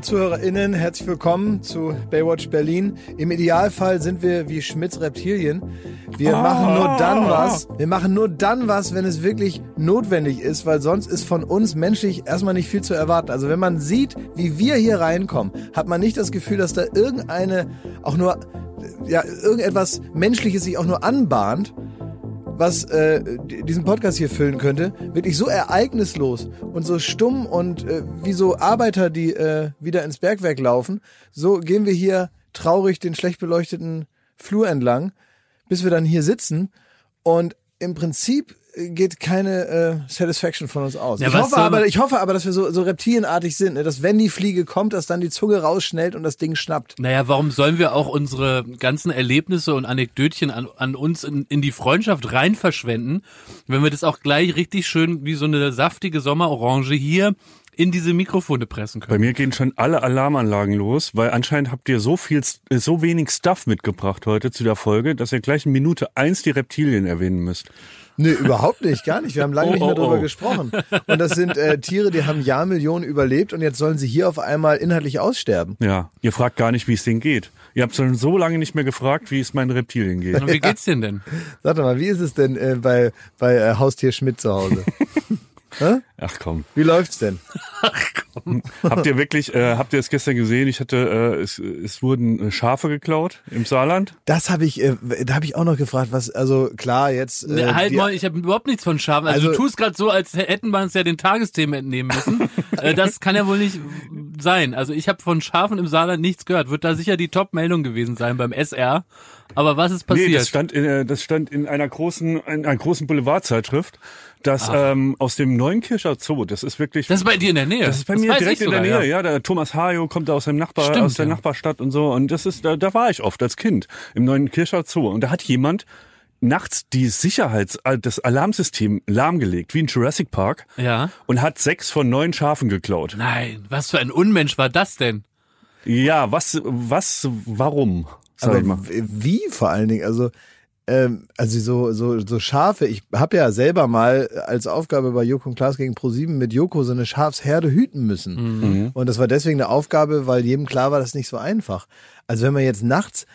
Liebe ZuhörerInnen, herzlich willkommen zu Baywatch Berlin. Im Idealfall sind wir wie Schmitz Reptilien. Wir machen nur dann was, wir machen nur dann was, wenn es wirklich notwendig ist, weil sonst ist von uns menschlich erstmal nicht viel zu erwarten. Also wenn man sieht, wie wir hier reinkommen, hat man nicht das Gefühl, dass da irgendeine, auch nur, ja, irgendetwas Menschliches sich auch nur anbahnt was äh, diesen Podcast hier füllen könnte, wirklich so ereignislos und so stumm und äh, wie so Arbeiter, die äh, wieder ins Bergwerk laufen, so gehen wir hier traurig den schlecht beleuchteten Flur entlang, bis wir dann hier sitzen und im Prinzip geht keine äh, Satisfaction von uns aus. Ja, ich, hoffe aber, ich hoffe aber, dass wir so, so reptilienartig sind, ne? dass wenn die Fliege kommt, dass dann die Zunge rausschnellt und das Ding schnappt. Naja, warum sollen wir auch unsere ganzen Erlebnisse und Anekdötchen an, an uns in, in die Freundschaft rein verschwenden, wenn wir das auch gleich richtig schön wie so eine saftige Sommerorange hier in diese Mikrofone pressen Bei können? mir gehen schon alle Alarmanlagen los, weil anscheinend habt ihr so viel, äh, so wenig Stuff mitgebracht heute zu der Folge, dass ihr gleich in Minute eins die Reptilien erwähnen müsst. Nee, überhaupt nicht, gar nicht. Wir haben lange Oh, nicht mehr oh, drüber oh. gesprochen. Und das sind äh, Tiere, die haben Jahrmillionen überlebt und jetzt sollen sie hier auf einmal inhaltlich aussterben. Ja, ihr fragt gar nicht, wie es denen geht. Ihr habt schon so lange nicht mehr gefragt, wie es meinen Reptilien geht. Und wie geht's denn denn? Sag doch mal, wie ist es denn äh, bei, bei äh, Haustier Schmidt zu Hause? Ach komm. Wie läuft's denn? Habt ihr wirklich, äh, habt ihr es gestern gesehen? Ich hatte, äh, es, es wurden äh, Schafe geklaut im Saarland. Das habe ich, äh, da habe ich auch noch gefragt, was, also klar, jetzt. Äh, Ne, halt die- mal, ich habe überhaupt nichts von Schafen. Also, Also- du tust gerade so, als hätten wir uns ja den Tagesthemen entnehmen müssen. äh, das kann ja wohl nicht sein. Also ich habe von Schafen im Saarland nichts gehört. Wird da sicher die Top-Meldung gewesen sein beim SR. Aber was ist passiert? Nee, das stand in, äh, das stand in einer großen, in einer großen Boulevardzeitschrift, dass ähm, aus dem Neunkircher Zoo, das ist wirklich das ist bei dir in der Nähe. Das ist bei mir weiß direkt in der sogar, Nähe, ja. Der Thomas Hajo kommt da aus dem Nachbar, Stimmt, aus der ja. Nachbarstadt und so. Und das ist, da, da war ich oft als Kind im neuen Kircher Zoo. Und da hat jemand nachts die Sicherheits, äh, das Alarmsystem lahmgelegt, wie in Jurassic Park. Ja. Und hat sechs von neun Schafen geklaut. Nein, was für ein Unmensch war das denn? Ja, was, was, warum? Sag aber ich mal. wie vor allen Dingen, also, ähm, also so, so, so Schafe, ich habe ja selber mal als Aufgabe bei Joko und Klaas gegen ProSieben mit Joko so eine Schafsherde hüten müssen. Mhm. Und das war deswegen eine Aufgabe, weil jedem klar war, das ist nicht so einfach. Also wenn man jetzt nachts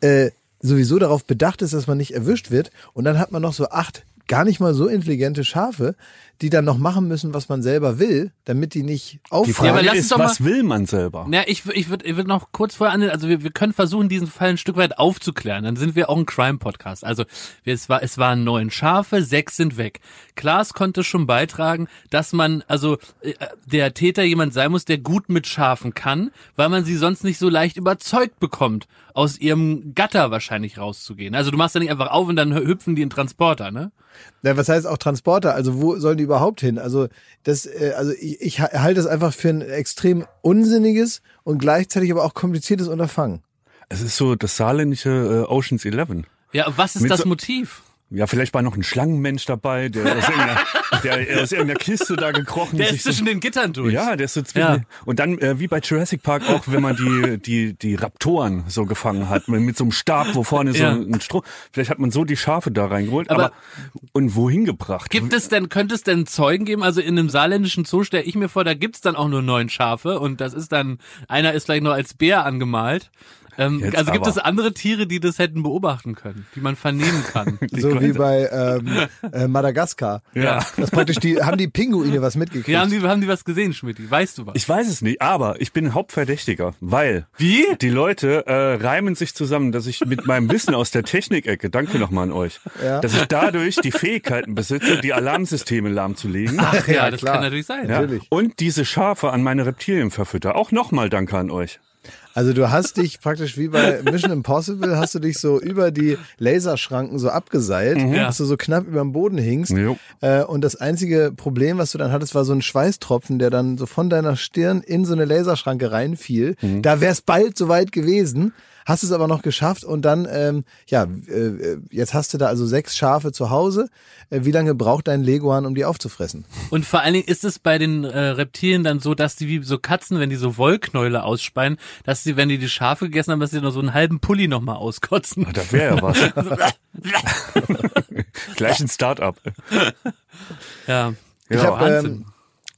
äh, sowieso darauf bedacht ist, dass man nicht erwischt wird und dann hat man noch so acht gar nicht mal so intelligente Schafe, die dann noch machen müssen, was man selber will, damit die nicht Die auffallen. Frage ist, mal- was will man selber? Ja, ich, ich würde ich würd noch kurz vorher an, also wir, wir können versuchen, diesen Fall ein Stück weit aufzuklären. Dann sind wir auch ein Crime-Podcast. Also wir- es, war, es waren neun Schafe, sechs sind weg. Klaas konnte schon beitragen, dass man, also äh, der Täter jemand sein muss, der gut mit Schafen kann, weil man sie sonst nicht so leicht überzeugt bekommt, aus ihrem Gatter wahrscheinlich rauszugehen. Also du machst ja nicht einfach auf und dann hüpfen die in Transporter, ne? Ja, was heißt auch Transporter? Also wo sollen die überhaupt hin? Also das, äh, also ich, ich ha- halte es einfach für ein extrem unsinniges und gleichzeitig aber auch kompliziertes Unterfangen. Es ist so das saarländische äh, Oceans 11. Ja, was ist Mit das so- Motiv? Ja, vielleicht war noch ein Schlangenmensch dabei, der aus irgendeiner, der aus irgendeiner Kiste da gekrochen Der sich ist so- zwischen den Gittern durch. Ja, der ist so zwischen. Ja. Und dann, äh, wie bei Jurassic Park auch, wenn man die, die, die Raptoren so gefangen hat, mit, mit so einem Stab, wo vorne so Ja. ein Strom. Vielleicht hat man so die Schafe da reingeholt, aber, Aber- und wohin gebracht? Gibt es denn, könnte es denn Zeugen geben? Also in einem saarländischen Zoo stelle ich mir vor, da gibt's dann auch nur neun Schafe und das ist dann, einer ist vielleicht noch als Bär angemalt. Ähm, also gibt aber. es andere Tiere, die das hätten beobachten können, die man vernehmen kann? So wie bei ähm, äh, Madagaskar. Ja. Das praktisch die, haben die Pinguine was mitgekriegt. Ja, haben die, haben die was gesehen, Schmidt? Weißt du was? Ich weiß es nicht, aber ich bin Hauptverdächtiger, weil Wie? die Leute äh, reimen sich zusammen, dass ich mit meinem Wissen aus der Technikecke, danke nochmal an euch, Ja. dass ich dadurch die Fähigkeiten besitze, die Alarmsysteme lahmzulegen. Ach ja, Ja, das klar. kann natürlich sein. Ja. natürlich. Und diese Schafe an meine Reptilien verfütter. Auch nochmal danke an euch. Also du hast dich praktisch wie bei Mission Impossible, hast du dich so über die Laserschranken so abgeseilt, Ja. dass du so knapp über dem Boden hingst. Jo. Äh, und das einzige Problem, was du dann hattest, war so ein Schweißtropfen, der dann so von deiner Stirn in so eine Laserschranke reinfiel. Da wär's bald soweit gewesen. Hast es aber noch geschafft und dann, ähm, ja, äh, jetzt hast du da also sechs Schafe zu Hause. Äh, wie lange braucht dein Leguan, um die aufzufressen? Und vor allen Dingen ist es bei den äh, Reptilien dann so, dass die wie so Katzen, wenn die so Wollknäule ausspeien, dass sie, wenn die die Schafe gegessen haben, dass sie noch so einen halben Pulli nochmal auskotzen. Da wäre ja was. Gleich ein Start-up. ja. Ich Ja, hab, ähm,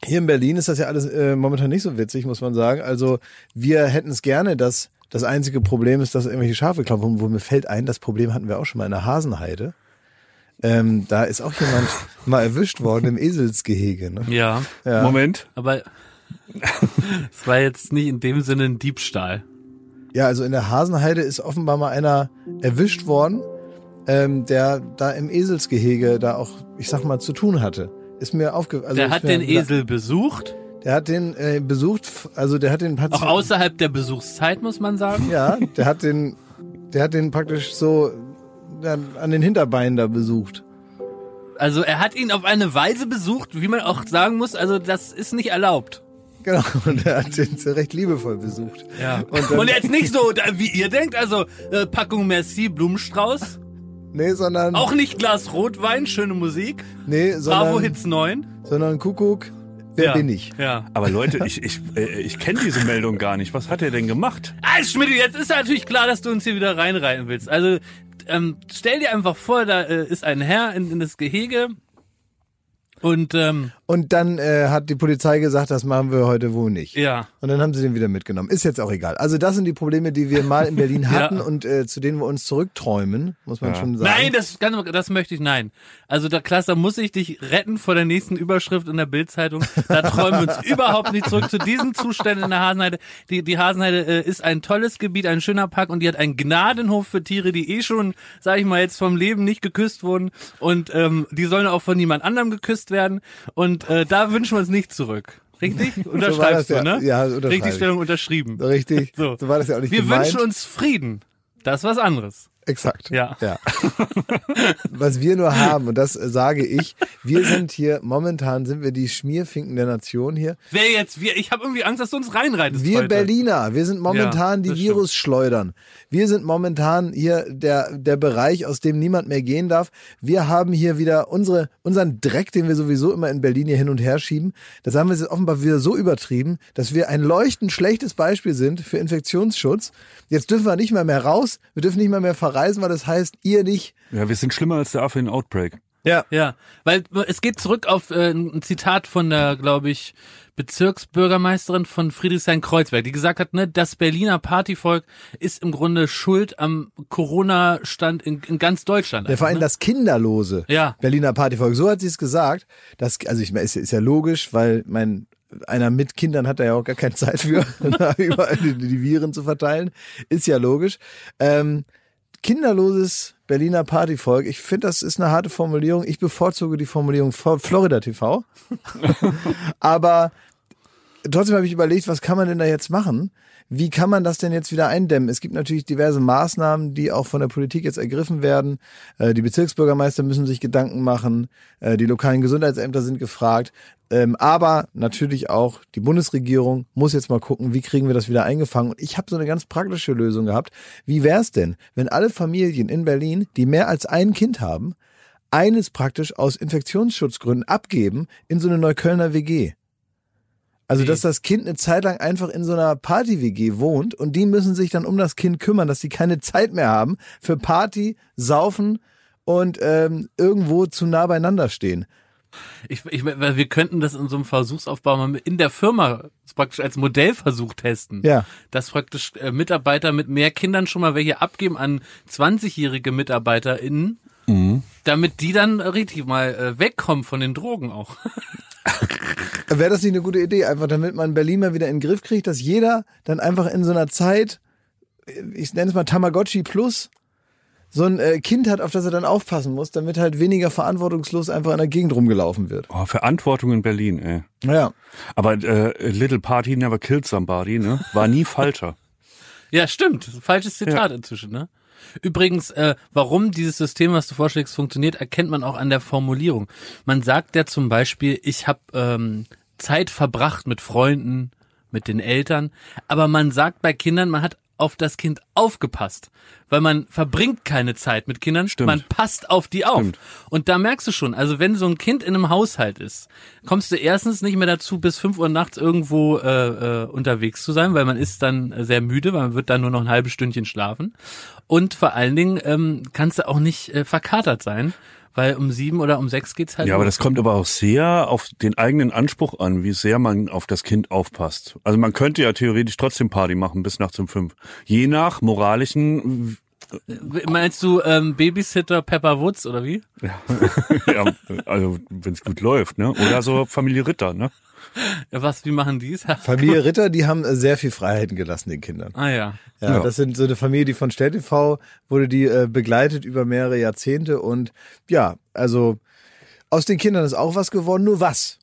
Hier in Berlin ist das ja alles äh, momentan nicht so witzig, muss man sagen. Also wir hätten es gerne, dass das einzige Problem ist, dass irgendwelche Schafe klappen. Wo mir fällt ein, das Problem hatten wir auch schon mal in der Hasenheide. Ähm, da ist auch jemand mal erwischt worden im Eselsgehege. Ne? Ja, Ja. Moment. aber es war jetzt nicht in dem Sinne ein Diebstahl. Ja, also in der Hasenheide ist offenbar mal einer erwischt worden, ähm, der da im Eselsgehege da auch, ich sag mal, zu tun hatte. Ist mir aufge... Also Der hat den Esel besucht, Der hat den äh, besucht, also der hat den auch außerhalb der Besuchszeit, muss man sagen. Ja, der hat den, der hat den praktisch so an den Hinterbeinen da besucht. Also er hat ihn auf eine Weise besucht, wie man auch sagen muss, also das ist nicht erlaubt. Genau, und er hat den so recht liebevoll besucht. Ja. Und Und, jetzt nicht so, wie ihr denkt, also äh, Packung Merci, Blumenstrauß, Nee, sondern, auch nicht Glas Rotwein, schöne Musik, nee, Bravo sondern, Hits 9. sondern Kuckuck, wer ja. bin ich? Ja. Aber Leute, ich, ich, äh, ich kenne diese Meldung gar nicht. Was hat er denn gemacht? Ah, Schmidt, jetzt ist natürlich klar, dass du uns hier wieder reinreiten willst. Also ähm, stell dir einfach vor, da äh, ist ein Herr in, in das Gehege und ähm, Und dann äh, hat die Polizei gesagt, das machen wir heute wohl nicht. ja. Und dann haben sie den wieder mitgenommen. Ist jetzt auch egal. Also das sind die Probleme, die wir mal in Berlin hatten Ja. und äh, zu denen wir uns zurückträumen, muss man schon sagen. Nein, das, kann, das möchte ich, nein. Also da, Klaas, da muss ich dich retten vor der nächsten Überschrift in der Bildzeitung. Da träumen wir uns überhaupt nicht zurück zu diesen Zuständen in der Hasenheide. Die, die Hasenheide äh, ist ein tolles Gebiet, ein schöner Park und die hat einen Gnadenhof für Tiere, die eh schon, sag ich mal, jetzt vom Leben nicht geküsst wurden und ähm, die sollen auch von niemand anderem geküsst werden und äh, da wünschen wir uns nicht zurück. Richtig? Unterschreibst du, ja. ne? Ja, unterschreibe Richtig ich. Stellung unterschrieben. Richtig. So. So. war das ja auch nicht Wir gemeint. wünschen uns Frieden. Das ist was anderes. Exakt. Ja. Ja. Was wir nur haben, und das sage ich, wir sind hier, momentan sind wir die Schmierfinken der Nation hier. Wer jetzt, wir, ich habe irgendwie Angst, dass du uns reinreitest Wir heute. Berliner, wir sind momentan Ja, die. Virusschleudern. Wir sind momentan hier der, der Bereich, aus dem niemand mehr gehen darf. Wir haben hier wieder unsere, unseren Dreck, den wir sowieso immer in Berlin hier hin und her schieben. Das haben wir jetzt offenbar wieder so übertrieben, dass wir ein leuchtend schlechtes Beispiel sind für Infektionsschutz. Jetzt dürfen wir nicht mehr mehr raus, wir dürfen nicht mehr mehr verreisen, weil das heißt, ihr nicht. Ja, wir sind schlimmer als der Affe in Outbreak. Ja. Ja, weil es geht zurück auf äh, ein Zitat von der, glaube ich, Bezirksbürgermeisterin von Friedrichshain-Kreuzberg, die gesagt hat, ne, das Berliner Partyvolk ist im Grunde schuld am Corona-Stand in, in ganz Deutschland. Ja, vor allem ne? das kinderlose Ja. Berliner Partyvolk. So hat sie es gesagt. Das, also ich meine, ist, ist ja logisch, weil mein einer mit Kindern hat da ja auch gar keine Zeit für, überall die, die Viren zu verteilen. Ist ja logisch. Ähm, kinderloses Berliner Partyvolk. Ich finde, das ist eine harte Formulierung. Ich bevorzuge die Formulierung Flo- Florida TV. Aber trotzdem habe ich überlegt, was kann man denn da jetzt machen? Wie kann man das denn jetzt wieder eindämmen? Es gibt natürlich diverse Maßnahmen, die auch von der Politik jetzt ergriffen werden. Äh, Die Bezirksbürgermeister müssen sich Gedanken machen. Äh, Die lokalen Gesundheitsämter sind gefragt. Ähm, Aber natürlich auch die Bundesregierung muss jetzt mal gucken, wie kriegen wir das wieder eingefangen. Und ich habe so eine ganz praktische Lösung gehabt. Wie wär's denn, wenn alle Familien in Berlin, die mehr als ein Kind haben, eines praktisch aus Infektionsschutzgründen abgeben in so eine Neuköllner WG? Also, dass das Kind eine Zeit lang einfach in so einer Party-WG wohnt und die müssen sich dann um das Kind kümmern, dass sie keine Zeit mehr haben für Party, Saufen und ähm, irgendwo zu nah beieinander stehen. Ich, ich, weil wir könnten das in so einem Versuchsaufbau mal in der Firma praktisch als Modellversuch testen. Ja. Dass praktisch äh, Mitarbeiter mit mehr Kindern schon mal welche abgeben an 20-jährige MitarbeiterInnen, damit die dann richtig mal äh, wegkommen von den Drogen auch. Wäre das nicht eine gute Idee, einfach damit man Berlin mal wieder in den Griff kriegt, dass jeder dann einfach in so einer Zeit, ich nenne es mal Tamagotchi Plus, so ein äh, Kind hat, auf das er dann aufpassen muss, damit halt weniger verantwortungslos einfach in der Gegend rumgelaufen wird. Oh, Verantwortung in Berlin, ey. Naja. Aber äh, Little Party never killed somebody, ne? War nie falscher. Ja, stimmt. Falsches Zitat inzwischen, ne? Übrigens, äh, warum dieses System, was du vorschlägst, funktioniert, erkennt man auch an der Formulierung. Man sagt ja zum Beispiel, ich habe ähm, Zeit verbracht mit Freunden, mit den Eltern, aber man sagt bei Kindern, man hat auf das Kind aufgepasst, weil man verbringt keine Zeit mit Kindern, Stimmt. man passt auf die auf. Stimmt. Und da merkst du schon, also wenn so ein Kind in einem Haushalt ist, kommst du erstens nicht mehr dazu, bis fünf Uhr nachts irgendwo äh, äh, unterwegs zu sein, weil man ist dann sehr müde, weil man wird dann nur noch ein halbes Stündchen schlafen. Und vor allen Dingen ähm, kannst du auch nicht äh, verkatert sein, Weil um sieben oder um sechs geht's halt. Ja, aber das kommt aber auch sehr auf den eigenen Anspruch an, wie sehr man auf das Kind aufpasst. Also man könnte ja theoretisch trotzdem Party machen bis nachts um fünf. Je nach moralischen, Meinst du ähm, Babysitter Pepper Woods oder wie? ja, also wenn es gut läuft, ne? Oder so Familie Ritter, ne? Ja, was, wie machen die's? Familie Ritter, die haben äh, sehr viel Freiheiten gelassen den Kindern. ah ja. Ja, Ja. das sind so eine Familie, die von Stell TV wurde die äh, begleitet über mehrere Jahrzehnte und ja, also aus den Kindern ist auch was geworden, nur was?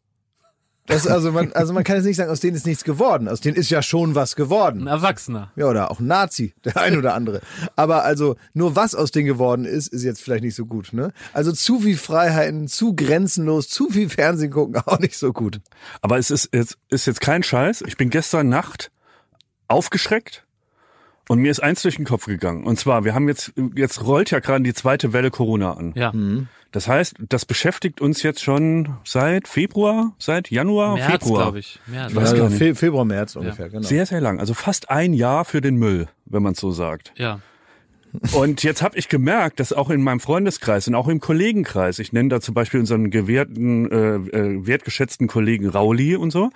Das, also man, also man kann jetzt nicht sagen, aus denen ist nichts geworden. Aus denen ist ja schon was Ein geworden. Erwachsener. Ja, oder auch ein Nazi, der ein oder andere. Aber also nur was aus denen geworden ist, ist jetzt vielleicht nicht so gut. Ne? Also zu viel Freiheiten, zu grenzenlos, zu viel Fernsehen gucken, auch nicht so gut. Aber es ist jetzt, ist jetzt kein Scheiß. Ich bin gestern Nacht aufgeschreckt und mir ist eins durch den Kopf gegangen. Und zwar, wir haben jetzt, jetzt rollt ja gerade die zweite Welle Corona an. Ja. Das heißt, das beschäftigt uns jetzt schon seit Februar, seit Januar, März, Februar. glaube ich. März. Ich weiß also gar nicht. Fe Februar, März ungefähr, genau. Sehr, sehr lang. Also fast ein Jahr für den Müll, wenn man so sagt. Ja. Und jetzt habe ich gemerkt, dass auch in meinem Freundeskreis und auch im Kollegenkreis, ich nenne da zum Beispiel unseren gewährten, äh, äh, wertgeschätzten Kollegen Rauli und so,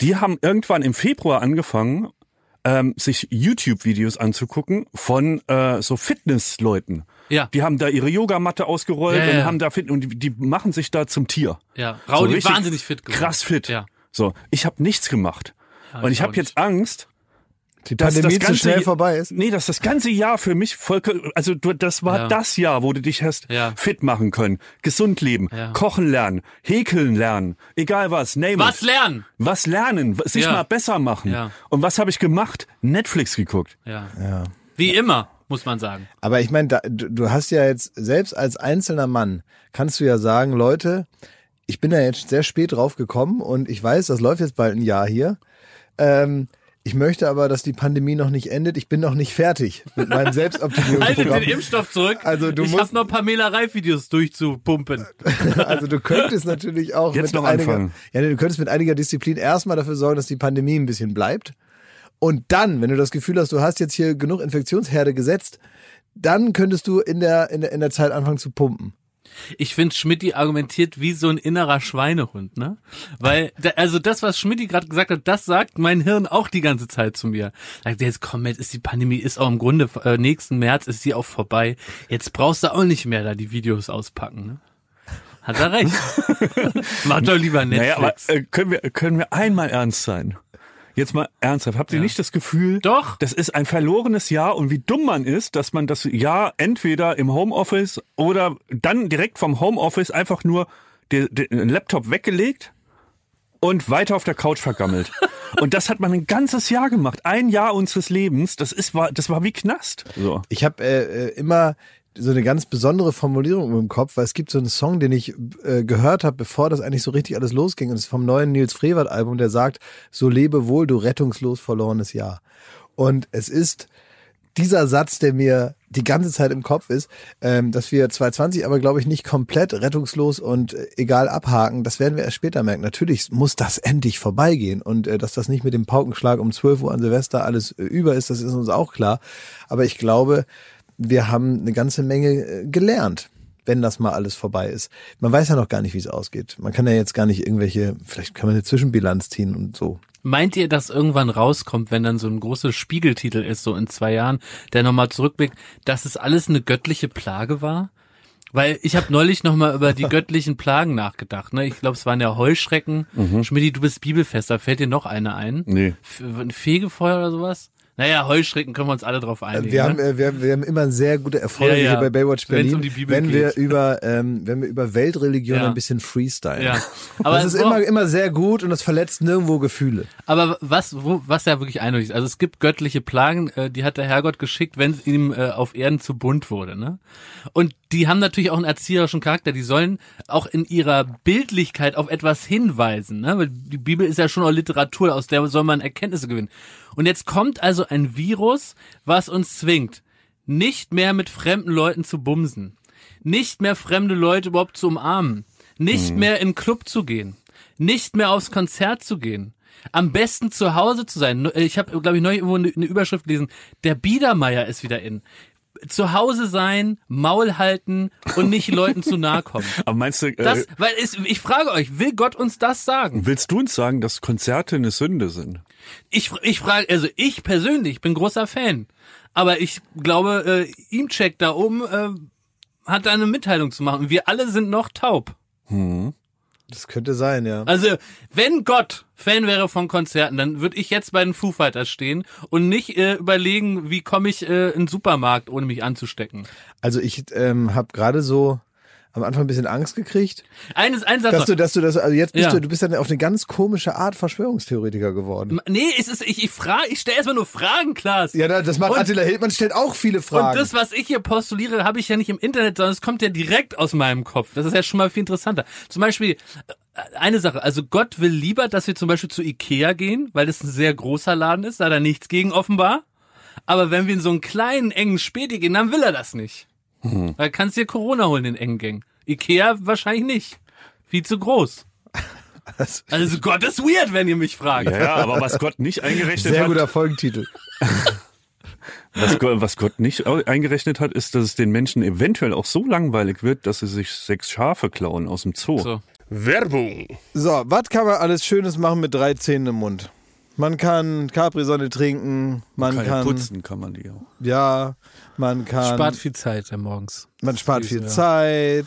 die haben irgendwann im Februar angefangen, ähm, sich YouTube-Videos anzugucken von äh, so Fitnessleuten. Ja. Die haben da ihre Yogamatte ausgerollt Ja, ja, und haben da fit und die, die machen sich da zum Tier. Ja. Raudi richtig wahnsinnig fit geworden. Krass fit. Ja. So, ich habe nichts gemacht. Ja, und ich auch habe jetzt Angst, Die dass Pandemie das zu ganze schnell vorbei ist. Nee, dass das ganze Jahr für mich voll, also du, das war Ja. das Jahr, wo du dich hast Ja. fit machen können, gesund leben, Ja. kochen lernen, häkeln lernen, egal was, name Was it. lernen? Was lernen, sich Ja. mal besser machen. Ja. Und was habe ich gemacht? Netflix geguckt. Ja. Ja. Wie immer, muss man sagen. Aber ich meine, du du hast ja jetzt, selbst als einzelner Mann, kannst du ja sagen, Leute, ich bin da jetzt sehr spät drauf gekommen und ich weiß, das läuft jetzt bald ein Jahr hier. Ähm, ich möchte aber, dass die Pandemie noch nicht endet. Ich bin noch nicht fertig mit meinem Haltet den Selbstoptimierungsprogramm. Impfstoff zurück. Also du ich musst- noch Pamela Reif-Videos durchzupumpen. Also du könntest natürlich auch Jetzt mit noch einiger, anfangen. ja, du könntest mit einiger Disziplin erstmal dafür sorgen, dass die Pandemie ein bisschen bleibt. Und dann, wenn du das Gefühl hast, du hast jetzt hier genug Infektionsherde gesetzt, dann könntest du in der, in der, in der Zeit anfangen zu pumpen. Ich finde, Schmidti argumentiert wie so ein innerer Schweinehund, ne? Weil, also das, was Schmidti gerade gesagt hat, das sagt mein Hirn auch die ganze Zeit zu mir. Sagt, jetzt komm, jetzt ist die Pandemie, ist auch im Grunde, äh, nächsten März ist sie auch vorbei. Jetzt brauchst du auch nicht mehr da die Videos auspacken, ne? Hat er recht. Mach doch lieber Naja, aber Netflix. äh, können wir können wir einmal ernst sein? Jetzt mal ernsthaft. Habt ihr nicht das Gefühl, Doch. das ist ein verlorenes Jahr und wie dumm man ist, dass man das Jahr entweder im Homeoffice oder dann direkt vom Homeoffice einfach nur den, den Laptop weggelegt und weiter auf der Couch vergammelt. und das hat man ein ganzes Jahr gemacht. Ein Jahr unseres Lebens. Das ist war das war wie Knast. So. Ich habe äh, äh, immer so eine ganz besondere Formulierung im Kopf, weil es gibt so einen Song, den ich äh, gehört habe, bevor das eigentlich so richtig alles losging. Und es ist vom neuen Nils Frevert Album, der sagt, so lebe wohl, du rettungslos verlorenes Jahr. Und es ist dieser Satz, der mir die ganze Zeit im Kopf ist, ähm, dass wir 2020 aber, glaube ich, nicht komplett rettungslos und äh, egal abhaken, das werden wir erst später merken. Natürlich muss das endlich vorbeigehen und äh, dass das nicht mit dem Paukenschlag um 12 Uhr an Silvester alles äh, über ist, das ist uns auch klar. Aber ich glaube, wir haben eine ganze Menge äh, gelernt, wenn das mal alles vorbei ist. Man weiß ja noch gar nicht, wie es ausgeht. Man kann ja jetzt gar nicht irgendwelche, vielleicht kann man eine Zwischenbilanz ziehen und so. Meint ihr, dass irgendwann rauskommt, wenn dann so ein großer Spiegeltitel ist, so in zwei Jahren, der nochmal zurückblickt, dass es alles eine göttliche Plage war? Weil ich habe neulich nochmal über die göttlichen Plagen nachgedacht. Ne? Ich glaube, es waren ja Heuschrecken. Mhm. Schmidti, du bist Bibelfest, da fällt dir noch eine ein? Nee. F ein Fegefeuer oder sowas? Naja, Heuschrecken können wir uns alle drauf einigen. Wir haben, ne? äh, wir, haben- wir haben immer sehr gute Erfolge Ja, ja. hier bei Baywatch Berlin, um wenn wir geht. über ähm, wenn wir über Weltreligion Ja. ein bisschen freestylen. Ja. Aber das ist immer immer sehr gut und das verletzt nirgendwo Gefühle. Aber was, wo, was ja wirklich eindeutig ist, also es gibt göttliche Plagen, äh, die hat der Herrgott geschickt, wenn es ihm äh, auf Erden zu bunt wurde, ne? Und die haben natürlich auch einen erzieherischen Charakter, die sollen auch in ihrer Bildlichkeit auf etwas hinweisen, ne? Weil die Bibel ist ja schon auch Literatur, aus der soll man Erkenntnisse gewinnen. Und jetzt kommt also ein Virus, was uns zwingt, nicht mehr mit fremden Leuten zu bumsen, nicht mehr fremde Leute überhaupt zu umarmen, nicht mehr in den Club zu gehen, nicht mehr aufs Konzert zu gehen. Am besten zu Hause zu sein. Ich habe, glaube ich, neulich irgendwo eine Überschrift gelesen. Der Biedermeier ist wieder in. Zu Hause sein, Maul halten und nicht Leuten zu nahe kommen. Aber meinst du, äh, Das, weil es, ich frage euch, will Gott uns das sagen? willst du uns sagen, dass Konzerte eine Sünde sind? Ich, ich frage, also ich persönlich bin großer Fan, aber ich glaube, äh, Imcheck da oben äh, hat da eine Mitteilung zu machen. Wir alle sind noch taub. Das könnte sein, ja. Also, wenn Gott Fan wäre von Konzerten, dann würde ich jetzt bei den Foo Fighters stehen und nicht äh, überlegen, wie komme ich äh, in den Supermarkt, ohne mich anzustecken. Also ich ähm, habe gerade so am Anfang ein bisschen Angst gekriegt, Eines, ein Satz dass noch. du, dass du das, also jetzt bist Ja. du, du bist dann auf eine ganz komische Art Verschwörungstheoretiker geworden. Nee, es ist, ich, ich frage, ich stelle erstmal nur Fragen, Klaas. Ja, da- das macht Und- Attila Hildmann, stellt auch viele Fragen. Und das, was ich hier postuliere, habe ich ja nicht im Internet, sondern es kommt ja direkt aus meinem Kopf. Das ist ja schon mal viel interessanter. Zum Beispiel, äh, eine Sache, also Gott will lieber, dass wir zum Beispiel zu Ikea gehen, weil das ein sehr großer Laden ist, da hat er nichts gegen offenbar. Aber wenn wir in so einen kleinen, engen Späti gehen, dann will er das nicht. Da kannst du dir Corona holen in engen Gängen. Ikea wahrscheinlich nicht. Viel zu groß. Also Gott ist weird, wenn ihr mich fragt. Ja, ja, aber was Gott nicht eingerechnet Sehr hat, guter Folgentitel. was, Gott- was Gott nicht eingerechnet hat, ist, dass es den Menschen eventuell auch so langweilig wird, dass sie sich sechs Schafe klauen aus dem Zoo. So. Werbung. So, was kann man alles Schönes machen mit drei Zähnen im Mund? Man kann Capri-Sonne trinken, man Kann ja kann, putzen kann man die auch. ja, man kann, Spart viel Zeit morgens. man spart viel ja. Zeit.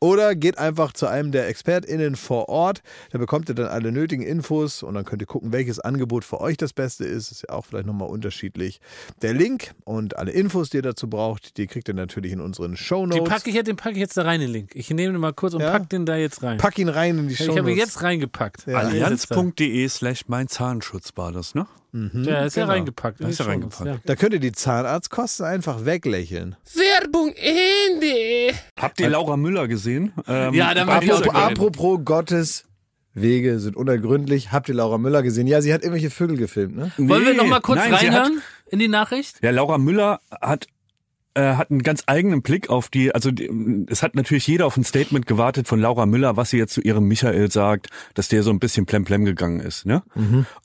Oder geht einfach zu einem der ExpertInnen vor Ort. Da bekommt ihr dann alle nötigen Infos und dann könnt ihr gucken, welches Angebot für euch das Beste ist. Ist ja auch vielleicht nochmal unterschiedlich. Der Link und alle Infos, die ihr dazu braucht, die kriegt ihr natürlich in unseren Die Shownotes. packe ich, jetzt- den packe ich jetzt da rein, den Link. Ich nehme den mal kurz und Ja? pack den da jetzt rein. Pack ihn rein in die ich habe ihn jetzt reingepackt. Ja. Allianz.de slash mein Zahnschutz war das, ne? Ja, ist ja genau. reingepackt. Da ist er Shownotes, reingepackt. Da könnt ihr die Zahnarztkosten einfach weglächeln. Werbung Ende. Habt ihr Laura Müller gesehen? Ähm, Ja, da war Apropos, apropos Gottes Wege sind unergründlich. Habt ihr Laura Müller gesehen? Ja, sie hat irgendwelche Vögel gefilmt, ne? Wollen wir noch mal kurz nein, reinhören in die Nachricht? Ja, Laura Müller hat äh, hat einen ganz eigenen Blick auf die, also die, es hat natürlich jeder auf ein Statement gewartet von Laura Müller, was sie jetzt zu ihrem Michael sagt, dass der so ein bisschen plemplem gegangen ist, ne?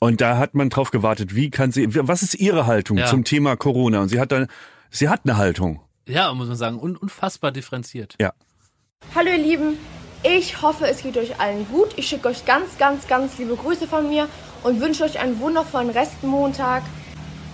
Und da hat man drauf gewartet, wie kann sie, was ist ihre Haltung Ja. zum Thema Corona? Und sie hat dann, sie hat eine Haltung. Ja, muss man sagen, un unfassbar differenziert. Ja. Hallo ihr Lieben, ich hoffe es geht euch allen gut. Ich schicke euch ganz, ganz, ganz liebe Grüße von mir und wünsche euch einen wundervollen Restmontag.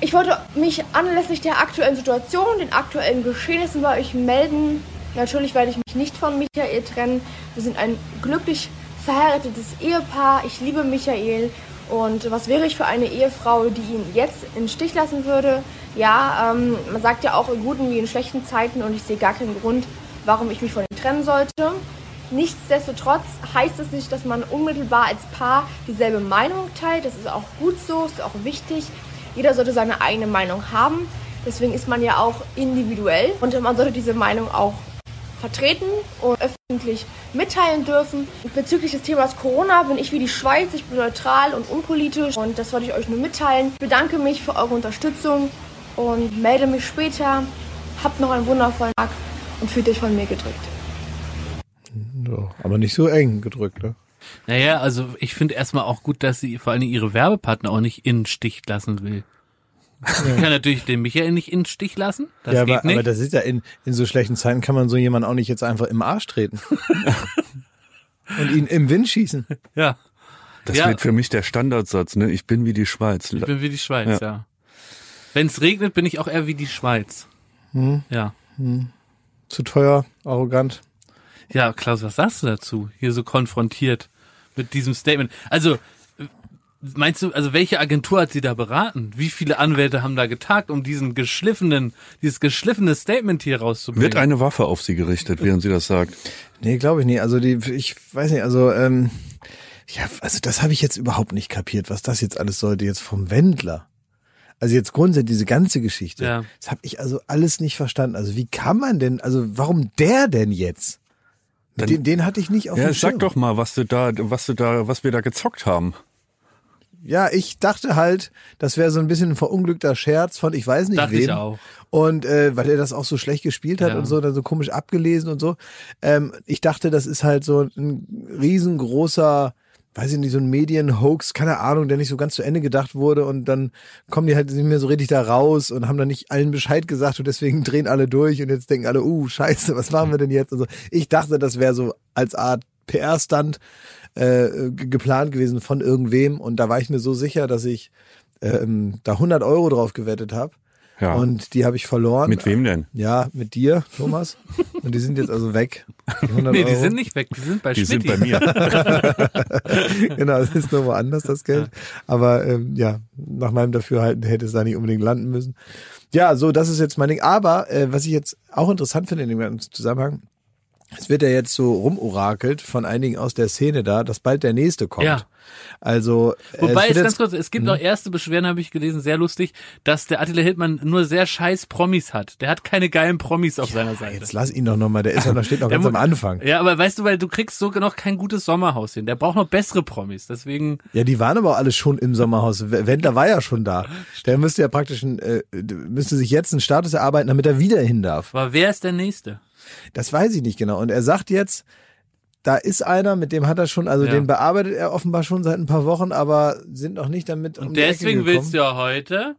Ich wollte mich anlässlich der aktuellen Situation, den aktuellen Geschehnissen bei euch melden. Natürlich werde ich mich nicht von Michael trennen. Wir sind ein glücklich verheiratetes Ehepaar. Ich liebe Michael Und was wäre ich für eine Ehefrau, die ihn jetzt in den Stich lassen würde? Ja, ähm, man sagt ja auch in guten wie in schlechten Zeiten und ich sehe gar keinen Grund, warum ich mich von ihm trennen sollte. Nichtsdestotrotz heißt es nicht, dass man unmittelbar als Paar dieselbe Meinung teilt. Das ist auch gut so, ist auch wichtig. Jeder sollte seine eigene Meinung haben. Deswegen ist man ja auch individuell und man sollte diese Meinung auch vertreten und öffentlich mitteilen dürfen. Bezüglich des Themas Corona bin ich wie die Schweiz, ich bin neutral und unpolitisch und das wollte ich euch nur mitteilen. Ich bedanke mich für eure Unterstützung und melde mich später. Habt noch einen wundervollen Tag und fühlt euch von mir gedrückt. So, aber nicht so eng gedrückt, ne? Naja, also ich finde erstmal auch gut, dass sie vor allem ihre Werbepartner auch nicht in den Stich lassen will. Ich kann natürlich den Michael nicht in den Stich lassen. Das ja, geht aber, nicht. aber das ist ja in, in so schlechten Zeiten kann man so jemanden auch nicht jetzt einfach im Arsch treten. Und ihn im Wind schießen. ja, Das Ja. wird für mich der Standardsatz, ne? Ich bin wie die Schweiz. ich bin wie die Schweiz, Ja. ja. Wenn es regnet, bin ich auch eher wie die Schweiz. Hm. Ja. Zu teuer, arrogant. Ja, Klaus, was sagst du dazu? Hier so konfrontiert mit diesem Statement. Also, äh, meinst du, also welche Agentur hat sie da beraten? Wie viele Anwälte haben da getagt, um diesen geschliffenen, dieses geschliffene Statement hier rauszubringen? Wird eine Waffe auf sie gerichtet, während sie das sagt. Nee, glaube ich nicht. Also die, ich weiß nicht, also, ähm, ja, also das habe ich jetzt überhaupt nicht kapiert, was das jetzt alles sollte, jetzt vom Wendler. Also jetzt grundsätzlich diese ganze Geschichte. Ja. Das habe ich also alles nicht verstanden. Also wie kann man denn, also warum der denn jetzt? Dann- den, den hatte ich nicht auf Ja, dem Schirm. sag doch mal, was du da, was du da, was wir da gezockt haben. Ja, ich dachte halt, das wäre so ein bisschen ein verunglückter Scherz von ich weiß nicht Dachte wem. ich auch. Und äh, weil er das auch so schlecht gespielt hat Ja. und so, dann so komisch abgelesen und so. Ähm, ich dachte, das ist halt so ein riesengroßer, weiß ich nicht, so ein Medienhoax, keine Ahnung, der nicht so ganz zu Ende gedacht wurde und dann kommen die halt nicht mehr so richtig da raus und haben dann nicht allen Bescheid gesagt und deswegen drehen alle durch und jetzt denken alle, uh, scheiße, was machen wir denn jetzt und so. Ich dachte, das wäre so als Art PR-Stand äh, ge- geplant gewesen von irgendwem und da war ich mir so sicher, dass ich ähm, da 100 Euro drauf gewettet habe Ja. und die habe ich verloren. Mit wem denn? Ja, mit dir, Thomas. Und die sind jetzt also weg. Die 100 Nee, die Euro. sind nicht weg, die sind bei Die sind bei mir. genau, es ist nur woanders das Geld. Aber ähm, ja, nach meinem Dafürhalten hätte es da nicht unbedingt landen müssen. Ja, so, das ist jetzt mein Ding. Aber äh, was ich jetzt auch interessant finde in dem ganzen Zusammenhang, es wird ja jetzt so rumorakelt von einigen aus der Szene da, dass bald der nächste kommt. Ja. Also, Wobei, es es ganz kurz, es gibt auch erste Beschwerden, habe ich gelesen, sehr lustig, dass der Attila Hildmann nur sehr scheiß Promis hat. Der hat keine geilen Promis auf seiner Seite. jetzt lass ihn doch nochmal, der ist ja noch, steht noch ganz am Anfang. Ja, aber weißt du, weil du kriegst so noch kein gutes Sommerhaus hin. Der braucht noch bessere Promis. Deswegen, Ja, die waren aber auch alle schon im Sommerhaus. Wendler war ja schon da. Der müsste ja praktisch, ein, äh, müsste sich jetzt einen Status erarbeiten, damit er wieder hin darf. aber wer ist der Nächste? Das weiß ich nicht genau. Und er sagt jetzt, da ist einer, mit dem hat er schon, also Ja. den bearbeitet er offenbar schon seit ein paar Wochen, aber sind noch nicht damit um Und Ecke deswegen willst du ja heute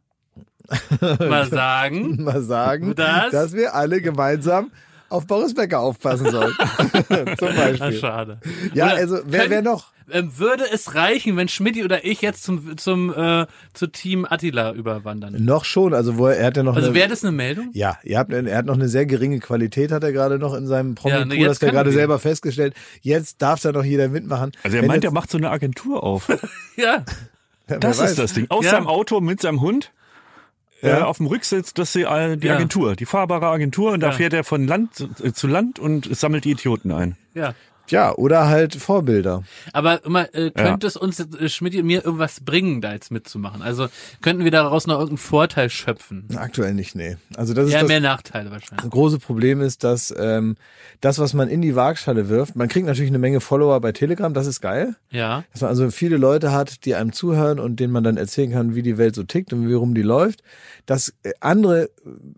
mal sagen, mal sagen, Das? dass wir alle gemeinsam auf Boris Becker aufpassen sollen. Zum ah, Beispiel. schade. Ja, Oder also wer, können- wer noch? Ähm, würde es reichen, wenn Schmidti oder ich jetzt zum, zum, äh, zu Team Attila überwandern? Noch schon, also wo er, er hat ja noch Also eine, wäre das eine Meldung? Ja, ihr habt, er hat noch eine sehr geringe Qualität, hat er gerade noch in seinem Ja, ne, das hat er gerade selber festgestellt. Jetzt darf da noch jeder mitmachen. Also er Wenn meint, er jetzt- macht so eine Agentur auf. Ja. Das weiß. ist das Ding. Aus Ja. seinem Auto mit seinem Hund. Äh, Ja. auf dem Rücksitz, das ist die, die. Agentur, die fahrbare Agentur. Und da fährt er von Land zu, äh, zu Land und sammelt die Idioten ein. Ja. Ja, oder halt Vorbilder. Aber immer, äh, könnte es uns äh, Schmidt und mir irgendwas bringen, da jetzt mitzumachen? Also könnten wir daraus noch irgendeinen Vorteil schöpfen? Aktuell nicht, nee. Also das ist Ja, das mehr Nachteile wahrscheinlich. große Problem ist, dass ähm, das, was man in die Waagschale wirft, man kriegt natürlich eine Menge Follower bei Telegram, das ist geil. Ja. Dass man also viele Leute hat, die einem zuhören und denen man dann erzählen kann, wie die Welt so tickt und wie rum die läuft. Das äh, andere, äh,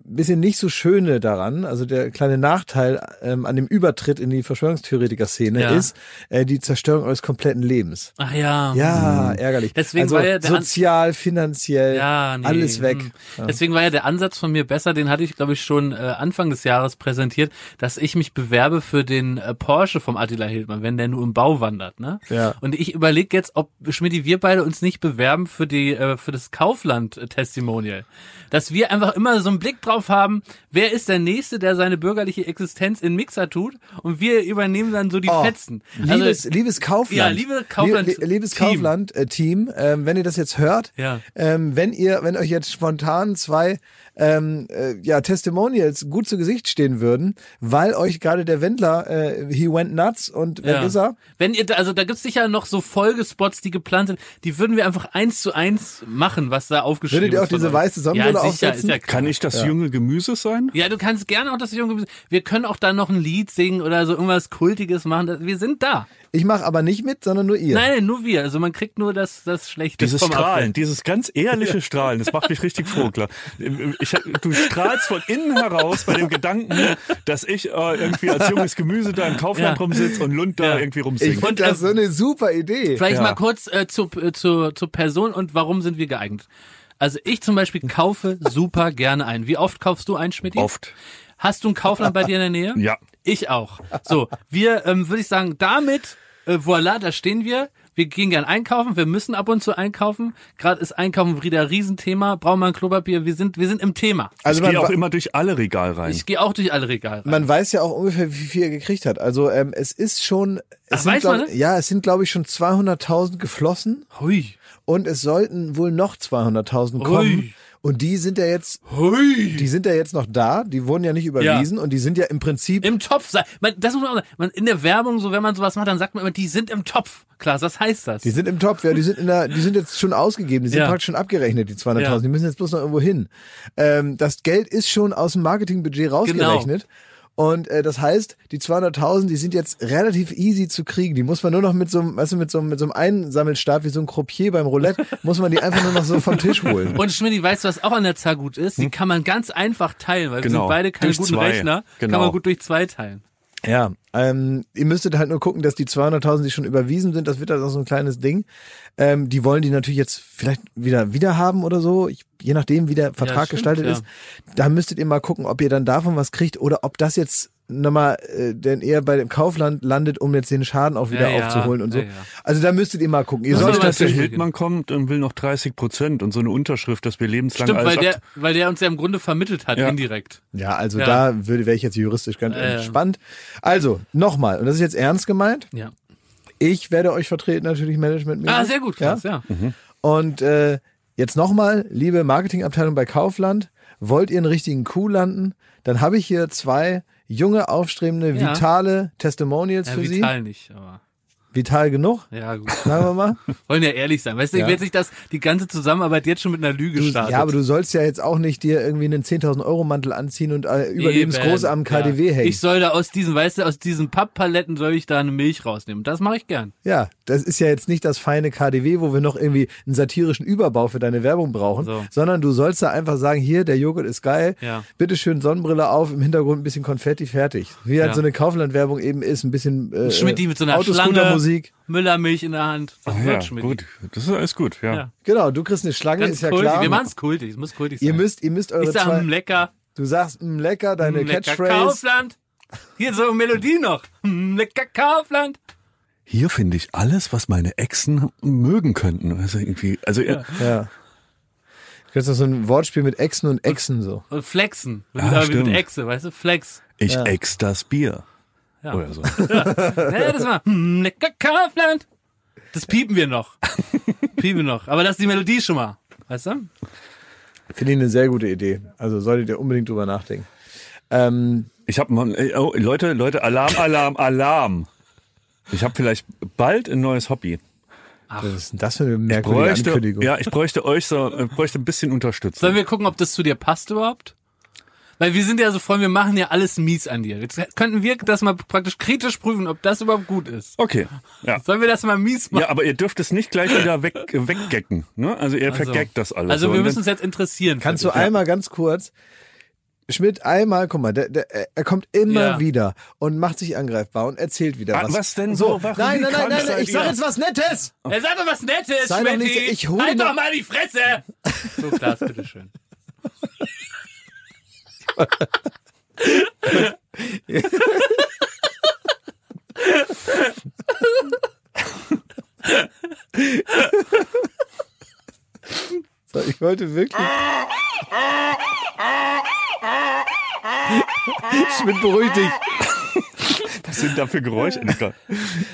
bisschen nicht so schöne daran, also der kleine Nachteil ähm, an dem Übertritt in die Verschwörungstheoretiker-Szene Ja. ist äh, die Zerstörung eures kompletten Lebens. Ach ja. Ja, ärgerlich. Deswegen also war ja der An- sozial, finanziell, Ja, nee. alles weg. hm. Ja. Deswegen war ja der Ansatz von mir besser, den hatte ich, glaube ich, schon äh, Anfang des Jahres präsentiert, dass ich mich bewerbe für den äh, Porsche vom Attila Hildmann, wenn der nur im Bau wandert, ne? Ja. Und ich überlege jetzt, ob Schmidt, wir beide uns nicht bewerben für die äh, für das Kaufland-Testimonial. Dass wir einfach immer so einen Blick drauf haben, wer ist der Nächste, der seine bürgerliche Existenz in Mixer tut und wir übernehmen dann so die Oh, fetzen. Liebes, liebes Kaufland. Ja, liebe Kaufland- Lie- liebes Team. Kaufland äh, Team, ähm, wenn ihr das jetzt hört, Ja. ähm, wenn ihr, wenn euch jetzt spontan zwei ähm, äh, ja, Testimonials gut zu Gesicht stehen würden, weil euch gerade der Wendler, äh, he went nuts und weg Ja. ist er. Wenn ihr, da- also da gibt's sicher noch so Folgespots, die geplant sind, die würden wir einfach eins zu eins machen, was da aufgeschrieben Würdet ihr ist. auch diese euch. weiße Sonnenbrille ja, aufsetzen? Ist ja. Kann ich das junge Gemüse sein? Ja, du kannst gerne auch das junge Gemüse- Wir können auch da noch ein Lied singen oder so irgendwas Kultiges machen. Das- Wir sind da. Ich mache aber nicht mit, sondern nur ihr. Nein, nein, nur wir. Also man kriegt nur das, das Schlechte Dieses vom Strahlen, Apfel. dieses ganz ehrliche Strahlen, das macht mich richtig froh, klar. Ich, du strahlst von innen heraus bei dem Gedanken, dass ich äh, irgendwie als junges Gemüse da im Kaufland Ja. rumsitze und Lund da Ja. irgendwie ich rumsingt. finde Und, das äh, so eine super Idee. Vielleicht Ja. mal kurz äh, zu, äh, zu, zur Person und warum sind wir geeignet. Also ich zum Beispiel kaufe super gerne ein. Wie oft kaufst du ein, Schmidt? Oft. Hast du ein Kaufland bei dir in der Nähe? Ja. Ich auch. So, wir, ähm, würde ich sagen, damit, äh, voilà, da stehen wir. Wir gehen gern einkaufen, wir müssen ab und zu einkaufen. Gerade ist Einkaufen wieder ein Riesenthema. Brauchen wir ein Klopapier? Wir sind, wir sind im Thema. Also ich man, gehe auch immer durch alle Regale rein. Ich gehe auch durch alle Regale. rein. man weiß ja auch ungefähr, wie viel er gekriegt hat. Also ähm, es ist schon, es Ach, sind, weiß glaub, man, ne? ja, es sind glaube ich schon 200.000 geflossen Hui. und es sollten wohl noch 200.000 kommen. Hui. Und die sind ja jetzt, Hui. die sind ja jetzt noch da, die wurden ja nicht überwiesen und die sind ja im Prinzip, Im Topf. Man, das muss man auch sagen. Man, in der Werbung, so wenn man sowas macht, dann sagt man immer, die sind im Topf. Klar, was heißt das? die sind im Topf, ja, die sind in der, die sind jetzt schon ausgegeben, die sind Ja. praktisch schon abgerechnet, die 200.000, Ja. die müssen jetzt bloß noch irgendwo hin. Ähm, das Geld ist schon aus dem Marketingbudget Genau. Und äh, das heißt, die 200.000, die sind jetzt relativ easy zu kriegen. Die muss man nur noch mit so einem, weißt du, mit so, einem- mit so einem Einsammelstab wie so ein Croupier beim Roulette, muss man die einfach nur noch so vom Tisch holen. Und Schmidt, weißt du, was auch an der Zahl gut ist? Die kann man ganz einfach teilen, weil wir Genau. sind beide keine Durch guten zwei. Rechner. Kann Genau. man gut durch zwei teilen. Ja, ähm, ihr müsstet halt nur gucken, dass die 200.000, die schon überwiesen sind, das wird halt auch so ein kleines Ding. Ähm, die wollen die natürlich jetzt vielleicht wieder wieder haben oder so, ich, je nachdem, wie der Vertrag stimmt, gestaltet ja. ist. Da müsstet ihr mal gucken, ob ihr dann davon was kriegt oder ob das jetzt nochmal äh, denn eher bei dem Kaufland landet, um jetzt den Schaden auch wieder Ja, ja, aufzuholen und so. ja, ja. Also da müsstet ihr mal gucken. Ihr Das sollt dass der Hildmann kommt und will noch 30 Prozent und so eine Unterschrift, dass wir lebenslang Stimmt, alles weil der, weil der uns ja im Grunde vermittelt hat, Ja. indirekt. ja, also Ja. da würde wäre ich jetzt juristisch ganz entspannt. Also nochmal, und das ist jetzt ernst gemeint. Ja. Ich werde euch vertreten natürlich Management. Ah, sehr gut, krass, ja. Und äh, jetzt nochmal, liebe Marketingabteilung bei Kaufland, wollt ihr einen richtigen Coup landen? Dann habe ich hier zwei junge, aufstrebende, Ja. vitale Testimonials Ja, für vital nicht, aber Sie. Vital genug, ja, gut. sagen wir mal. Wollen ja ehrlich sein. Weißt du, Ja. ich will jetzt nicht, dass die ganze Zusammenarbeit jetzt schon mit einer Lüge Du, startet. ja, aber du sollst ja jetzt auch nicht dir irgendwie einen 10.000 Euro Mantel anziehen und äh, überlebensgroß Eben, am KDW ja. hängen. Ich soll da aus diesen, weißt du, aus diesen Papppaletten soll ich da eine Milch rausnehmen. Das mache ich gern. ja, das ist ja jetzt nicht das feine KDW, wo wir noch irgendwie einen satirischen Überbau für deine Werbung brauchen, So. sondern du sollst da einfach sagen, hier, der Joghurt ist geil, Ja. bitte schön Sonnenbrille auf, im Hintergrund ein bisschen Konfetti, fertig. Wie halt Ja. so eine Kaufland-Werbung eben ist, ein bisschen äh, Schmidti mit so einer Schlange, Autoscooter-Musik. Müllermilch in der Hand. Das Ja, wird Schmidti. gut. Das ist alles gut, ja. Ja. Genau, du kriegst eine Schlange, Ganz ist ja kultig. klar. Wir machen es kultig. Es muss kultig sein. ihr müsst, ihr müsst eure ich sag, zwei, mm, lecker. du sagst, mm, lecker, deine mm, lecker Catchphrase. Kaufland. Hier so eine Melodie noch. Mm, lecker Kaufland. Hier finde ich alles, was meine Exen mögen könnten. Also irgendwie, also ja. Ja. Du kannst doch so ein Wortspiel mit Echsen und Echsen so. Und flexen. Mit, Ah, mit. Echse, weißt du? Flex. ich Ja. ex das Bier. Ja. Oder so. Ja, das war mm, lecker Kaufland. Das piepen wir noch. piepen wir noch. Aber das ist die Melodie schon mal. Weißt du? Finde ich eine sehr gute Idee. Also solltet ihr unbedingt drüber nachdenken. Ähm, Ich habe oh, Leute, Leute, Alarm, Alarm, Alarm. Ich habe vielleicht bald ein neues Hobby. was ist denn das für eine merkwürdige Bräuchte, Ankündigung? ja, ich bräuchte euch so, äh, bräuchte ein bisschen Unterstützung. Sollen wir gucken, ob das zu dir passt überhaupt? Weil wir sind ja so voll, wir machen ja alles mies an dir. Jetzt könnten wir das mal praktisch kritisch prüfen, ob das überhaupt gut ist. Okay, ja. Sollen wir das mal mies machen? Ja, aber ihr dürft es nicht gleich wieder weg, äh, weggecken. Ne? Also ihr vergeckt das alles. Also so. wir müssen uns jetzt interessieren. Kannst du einmal ganz kurz, Schmidt, einmal, guck mal, der, der, er kommt immer Ja. wieder und macht sich angreifbar und erzählt wieder Ah, was. was denn so? Warum, nein, nein, nein, nein, ich sag jetzt was Nettes. Er sagt doch was Nettes, Sei doch Schmidti. nicht- ich hol Halt doch- mal die Fresse. So, Klaas, bitteschön. Ich wollte wirklich. Schmidt, beruhig dich. Was sind da für Geräusche? Egal.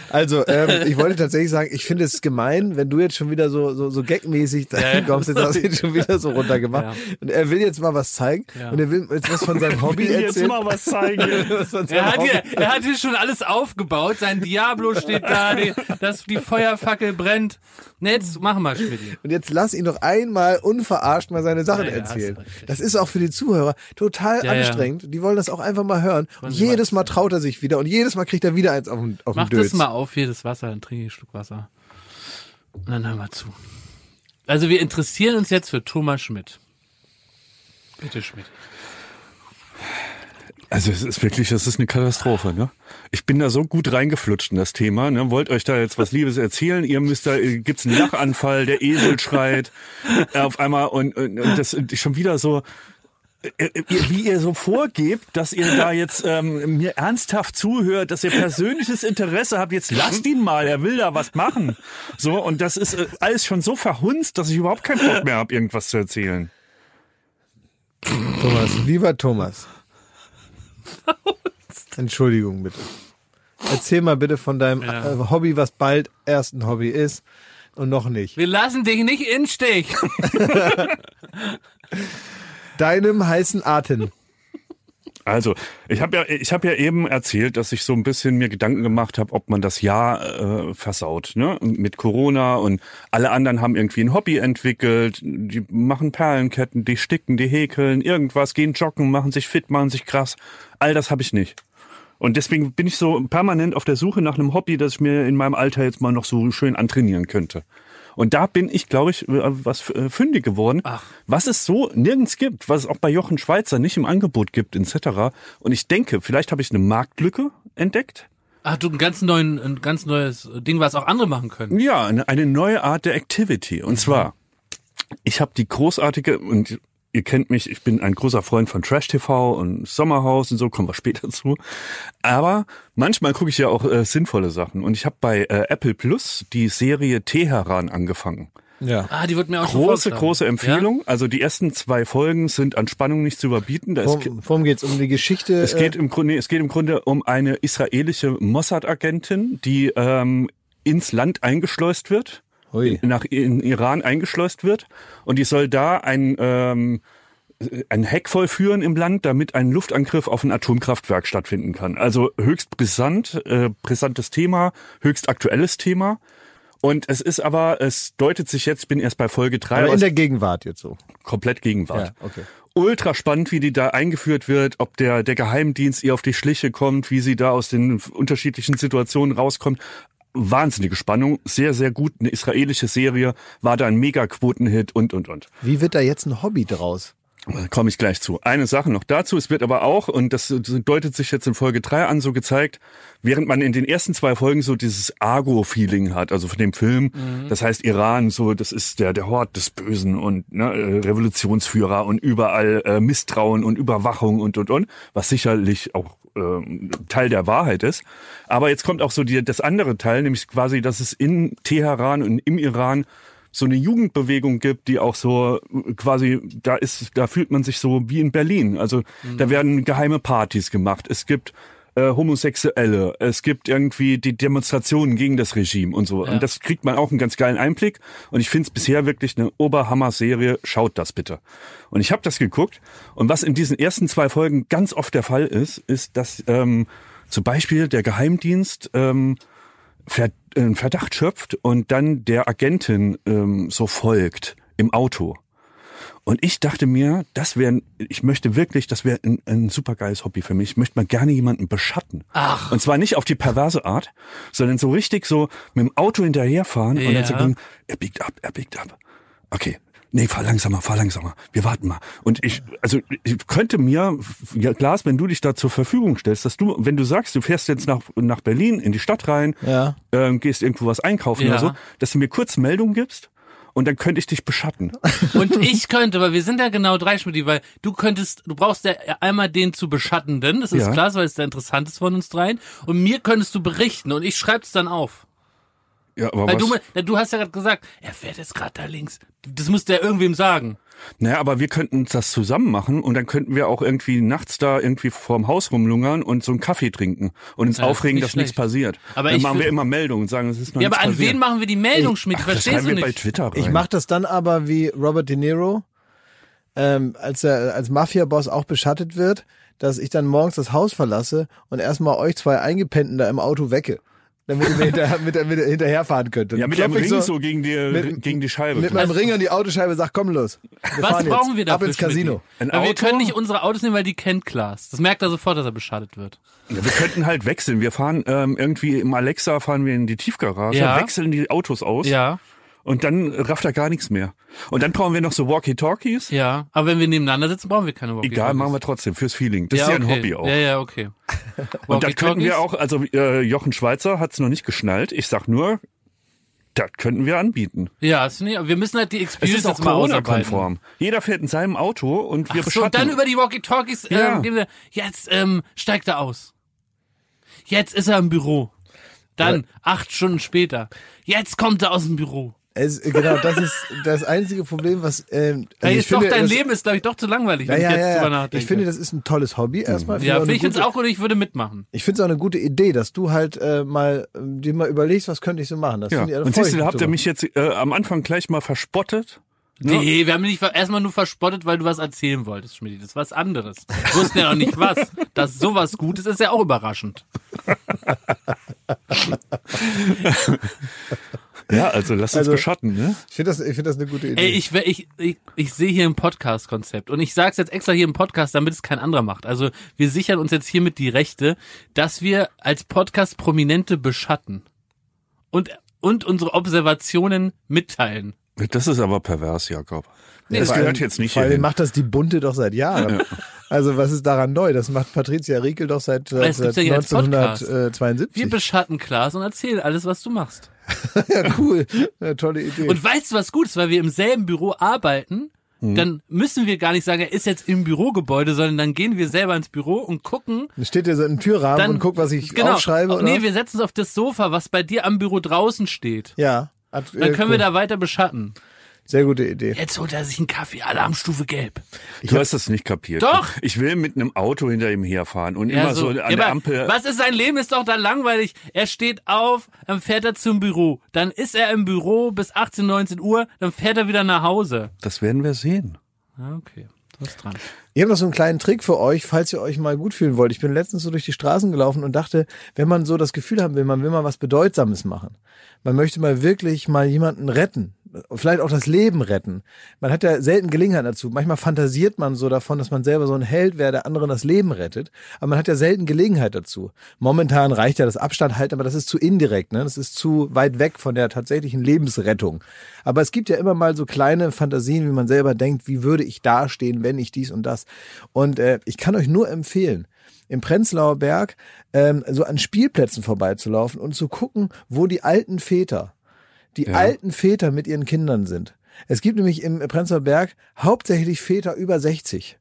Also, ähm, ich wollte tatsächlich sagen, ich finde es gemein, wenn du jetzt schon wieder so, so, so gagmäßig da Ja, ja. kommst, jetzt hast du ihn schon wieder so runtergemacht. Ja. Und er will jetzt mal was zeigen Ja. und er will jetzt was von seinem Hobby Ich will jetzt erzählen. mal was zeigen. Was Er hat, hier, er hat hier schon alles aufgebaut. Sein Diablo steht da, die, das, die Feuerfackel brennt. Ne, jetzt machen wir Schmidt. Und jetzt lass ihn doch einmal unverarscht mal seine Sachen Ja, ja, recht. Das ist auch für die Zuhörer total Ja, anstrengend. Die wollen das auch einfach mal hören. Und jedes Mal traut er sich wieder und jedes Mal kriegt er wieder eins auf den, auf den Mach Dötz. das mal auf, hier das Wasser, dann trinke ich ein Stück Wasser. Und dann hören wir zu. Also wir interessieren uns jetzt für Thomas Schmidt. Bitte Schmidt. Also es ist wirklich, das ist eine Katastrophe, ne? Ich bin da so gut reingeflutscht in das Thema, ne? Wollt euch da jetzt was Liebes erzählen? Ihr müsst da, äh, gibt's einen Lachanfall, der Esel schreit äh, auf einmal und, und, und das schon wieder so, äh, wie ihr so vorgebt, dass ihr da jetzt ähm, mir ernsthaft zuhört, dass ihr persönliches Interesse habt, jetzt lasst ihn mal, er will da was machen. So, und das ist alles schon so verhunzt, dass ich überhaupt keinen Bock mehr habe, irgendwas zu erzählen. Thomas, lieber Thomas. Entschuldigung bitte. Erzähl mal bitte von deinem Ja. äh, Hobby, was bald erst ein Hobby ist und noch nicht. Wir lassen dich nicht in Stich. Deinem heißen Atem. Also, ich habe ja, ich habe ja eben erzählt, dass ich so ein bisschen mir Gedanken gemacht habe, ob man das Jahr äh, versaut, ne? Mit Corona und alle anderen haben irgendwie ein Hobby entwickelt, die machen Perlenketten, die sticken, die häkeln, irgendwas, gehen joggen, machen sich fit, machen sich krass. All das habe ich nicht. Und deswegen bin ich so permanent auf der Suche nach einem Hobby, das ich mir in meinem Alter jetzt mal noch so schön antrainieren könnte. Und da bin ich, glaube ich, äh, was äh, fündig geworden, Ach. was es so nirgends gibt, was es auch bei Jochen Schweizer nicht im Angebot gibt, etc. Und ich denke, vielleicht habe ich eine Marktlücke entdeckt. Ach du, ein ganz, neuen, ein ganz neues Ding, was auch andere machen können. Ja, eine, eine neue Art der Activity. Und zwar, ich habe die großartige, und ihr kennt mich, ich bin ein großer Freund von Trash TV und Sommerhaus und so, kommen wir später zu. Aber manchmal gucke ich ja auch äh, sinnvolle Sachen. Und ich habe bei äh, Apple Plus die Serie Teheran angefangen. Ja. Ah, die wird mir auch Große, große Empfehlung. Also die ersten zwei Folgen sind an Spannung nicht zu überbieten. Da ist, Worum, worum geht's? Um die Geschichte? es geht äh, im Grunde, es geht im Grunde um eine israelische Mossad-Agentin, die ähm, ins Land eingeschleust wird, Ui. nach in Iran eingeschleust wird, und die soll da ein ähm, ein Hack vollführen im Land, damit ein Luftangriff auf ein Atomkraftwerk stattfinden kann. Also höchst brisant, äh, brisantes Thema, höchst aktuelles Thema. Und es ist aber, es deutet sich jetzt, ich bin erst bei Folge drei, aber in der Gegenwart jetzt so. komplett Gegenwart. Ja, okay. Ultra spannend, wie die da eingeführt wird, ob der, der Geheimdienst ihr auf die Schliche kommt, wie sie da aus den unterschiedlichen Situationen rauskommt. Wahnsinnige Spannung, sehr, sehr gut. Eine israelische Serie, war da ein Mega-Quotenhit und, und, und. Wie wird da jetzt ein Hobby draus? Komme ich gleich zu. Eine Sache noch dazu. Es wird aber auch, und das deutet sich jetzt in Folge drei an, so gezeigt, während man in den ersten zwei Folgen so dieses Argo-Feeling hat, also von dem Film, das heißt Iran, so, das ist der, der Hort des Bösen und ne, äh, Revolutionsführer und überall äh, Misstrauen und Überwachung und, und, und, was sicherlich auch ähm, Teil der Wahrheit ist. Aber jetzt kommt auch so die, das andere Teil, nämlich quasi, dass es in Teheran und im Iran so eine Jugendbewegung gibt, die auch so äh, quasi, da ist, da fühlt man sich so wie in Berlin. Also da werden geheime Partys gemacht. Es gibt äh, Homosexuelle, es gibt irgendwie die Demonstrationen gegen das Regime und so. Ja. Und das kriegt man auch einen ganz geilen Einblick. Und ich finde es bisher wirklich eine Oberhammer-Serie. Schaut das bitte. Und ich habe das geguckt. Und was in diesen ersten zwei Folgen ganz oft der Fall ist, ist, dass ähm, zum Beispiel der Geheimdienst ähm, Ver einen Verdacht schöpft und dann der Agentin ähm, so folgt im Auto. Und ich dachte mir, das wäre, ich möchte wirklich, das wäre ein, ein supergeiles Hobby für mich. Ich möchte mal gerne jemanden beschatten. Ach. Und zwar nicht auf die perverse Art, sondern so richtig so mit dem Auto hinterherfahren und Ja. dann sagen, er biegt ab, er biegt ab. Okay. Nee, fahr langsamer, fahr langsamer. Wir warten mal. Und ich, also ich könnte mir, ja, Glas, wenn du dich da zur Verfügung stellst, dass du, wenn du sagst, du fährst jetzt nach, nach Berlin in die Stadt rein, Ja. ähm, gehst irgendwo was einkaufen Ja. oder so, dass du mir kurz Meldung gibst und dann könnte ich dich beschatten. Und ich könnte, weil wir sind ja genau drei Schmidt, weil du könntest, du brauchst ja einmal den zu Beschattenden, das ist Ja. klar, weil es der interessanteste von uns dreien. Und mir könntest du berichten und ich schreib's dann auf. Ja, aber Weil was, du, du hast ja gerade gesagt, er fährt jetzt gerade da links. Das müsste er irgendwem sagen. Naja, aber wir könnten uns das zusammen machen und dann könnten wir auch irgendwie nachts da irgendwie vorm Haus rumlungern und so einen Kaffee trinken und uns Ja, das aufregen, nicht dass nichts schlecht. passiert. Aber dann ich machen wir immer Meldungen und sagen, es ist noch Ja, aber nichts an passiert. wen machen wir die Meldung, Schmidt? Ach, das Verstehst schreiben du wir bei nicht? Twitter rein. Ich mache das dann aber wie Robert De Niro, ähm, als er als Mafia-Boss auch beschattet wird, dass ich dann morgens das Haus verlasse und erstmal euch zwei Eingepennten da im Auto wecke. Damit ihr mir hinterher, mit, mit, hinterherfahren könnt. Ja, mit dem Ring so, gegen, die, mit- gegen die Scheibe. mit meinem Ring an die Autoscheibe sagt, komm los. Wir Was fahren jetzt. brauchen wir dafür? Ab ins Casino. Ein Weil wir können nicht unsere Autos nehmen, weil die kennt Klaas. Das merkt er sofort, dass er beschadet wird. Ja, wir könnten halt wechseln. Wir fahren ähm, irgendwie im Alexa fahren wir in die Tiefgarage, Ja. wechseln die Autos aus Ja, und dann rafft er gar nichts mehr. Und dann brauchen wir noch so Walkie-Talkies. ja. Aber wenn wir nebeneinander sitzen, brauchen wir keine walkie Egal, machen wir trotzdem fürs Feeling. Das ist ja ein okay. Hobby auch. Ja, ja, okay. Und das könnten wir auch, also äh, Jochen Schweizer hat es noch nicht geschnallt. Ich sag nur, das könnten wir anbieten. Ja, ist nicht, wir müssen halt die Es Experience ist auch jetzt mal. Corona-konform. Jeder fährt in seinem Auto und wir Ach so, dann über die Walkie-Talkies Ja. ähm, wir, jetzt ähm, steigt er aus. Jetzt ist er im Büro. Dann, acht Stunden später. Jetzt kommt er aus dem Büro. Es, genau, das ist das einzige Problem, was ähm, also ist doch dein das- Leben ist, glaube ich, doch zu langweilig, Ja, wenn ja, ich jetzt ja, drüber ja. nachdenke. Ich finde, das ist ein tolles Hobby erstmal. ja, finde ich jetzt gute- auch gut, ich würde mitmachen. Ich finde es auch eine gute Idee, dass du halt äh, mal äh, dir mal überlegst, was könnte ich so machen. Das ja. finde ich, Und siehst du, da habt ihr drüber. mich jetzt äh, am Anfang gleich mal verspottet. Ne? Nee, wir haben dich erstmal nur verspottet, weil du was erzählen wolltest, Schmidt. Das ist was anderes. Wir wussten ja noch nicht was. Dass sowas Gutes ist ja auch überraschend. Ja, also lass uns Also- beschatten, ne? Ich finde das, ich finde das eine gute Idee. Ey, ich, ich, ich, ich sehe hier ein Podcast-Konzept und ich sag's jetzt extra hier im Podcast, damit es kein anderer macht. Also wir sichern uns jetzt hiermit die Rechte, dass wir als Podcast Prominente beschatten und, und unsere Observationen mitteilen. Das ist aber pervers, Jakob. das Vor gehört allem- jetzt nicht Vor allem hierhin. macht das die Bunte doch seit Jahren. Also was ist daran neu? Das macht Patricia Riekel doch seit, Das seit ja hier als Podcast. 1972. Wir beschatten Klaas und erzählen alles, was du machst. ja, cool. Eine tolle Idee. Und weißt du, was gut ist? Weil wir im selben Büro arbeiten, Hm. dann müssen wir gar nicht sagen, er ist jetzt im Bürogebäude, sondern dann gehen wir selber ins Büro und gucken. Dann steht ihr so im Türrahmen Dann, und guckt, was ich genau, aufschreibe. Oder? Nee, wir setzen uns auf das Sofa, was bei dir am Büro draußen steht. ja. Dann äh, können wir da weiter beschatten. Sehr gute Idee. Jetzt holt er sich einen Kaffee, Alarmstufe gelb. Du hast das nicht kapiert. Doch. Ich will mit einem Auto hinter ihm herfahren und immer so, an ja, der Ampel. Was ist sein Leben? Ist doch dann langweilig. Er steht auf, dann fährt er zum Büro. Dann ist er im Büro bis 18, 19 Uhr, dann fährt er wieder nach Hause. Das werden wir sehen. Ja, okay. Du bist dran. Ich habe noch so einen kleinen Trick für euch, falls ihr euch mal gut fühlen wollt. Ich bin letztens so durch die Straßen gelaufen und dachte, wenn man so das Gefühl haben will, man will mal was Bedeutsames machen. Man möchte mal wirklich mal jemanden retten. Vielleicht auch das Leben retten. Man hat ja selten Gelegenheit dazu. Manchmal fantasiert man so davon, dass man selber so ein Held wäre, der anderen das Leben rettet. Aber man hat ja selten Gelegenheit dazu. Momentan reicht ja das Abstand halten, aber das ist zu indirekt. Ne? Das ist zu weit weg von der tatsächlichen Lebensrettung. Aber es gibt ja immer mal so kleine Fantasien, wie man selber denkt, wie würde ich dastehen, wenn ich dies und das. Und äh, ich kann euch nur empfehlen, im Prenzlauer Berg ähm, so an Spielplätzen vorbeizulaufen und zu gucken, wo die alten Väter, die alten Väter mit ihren Kindern sind. Es gibt nämlich im Prenzlauer Berg hauptsächlich Väter über 60,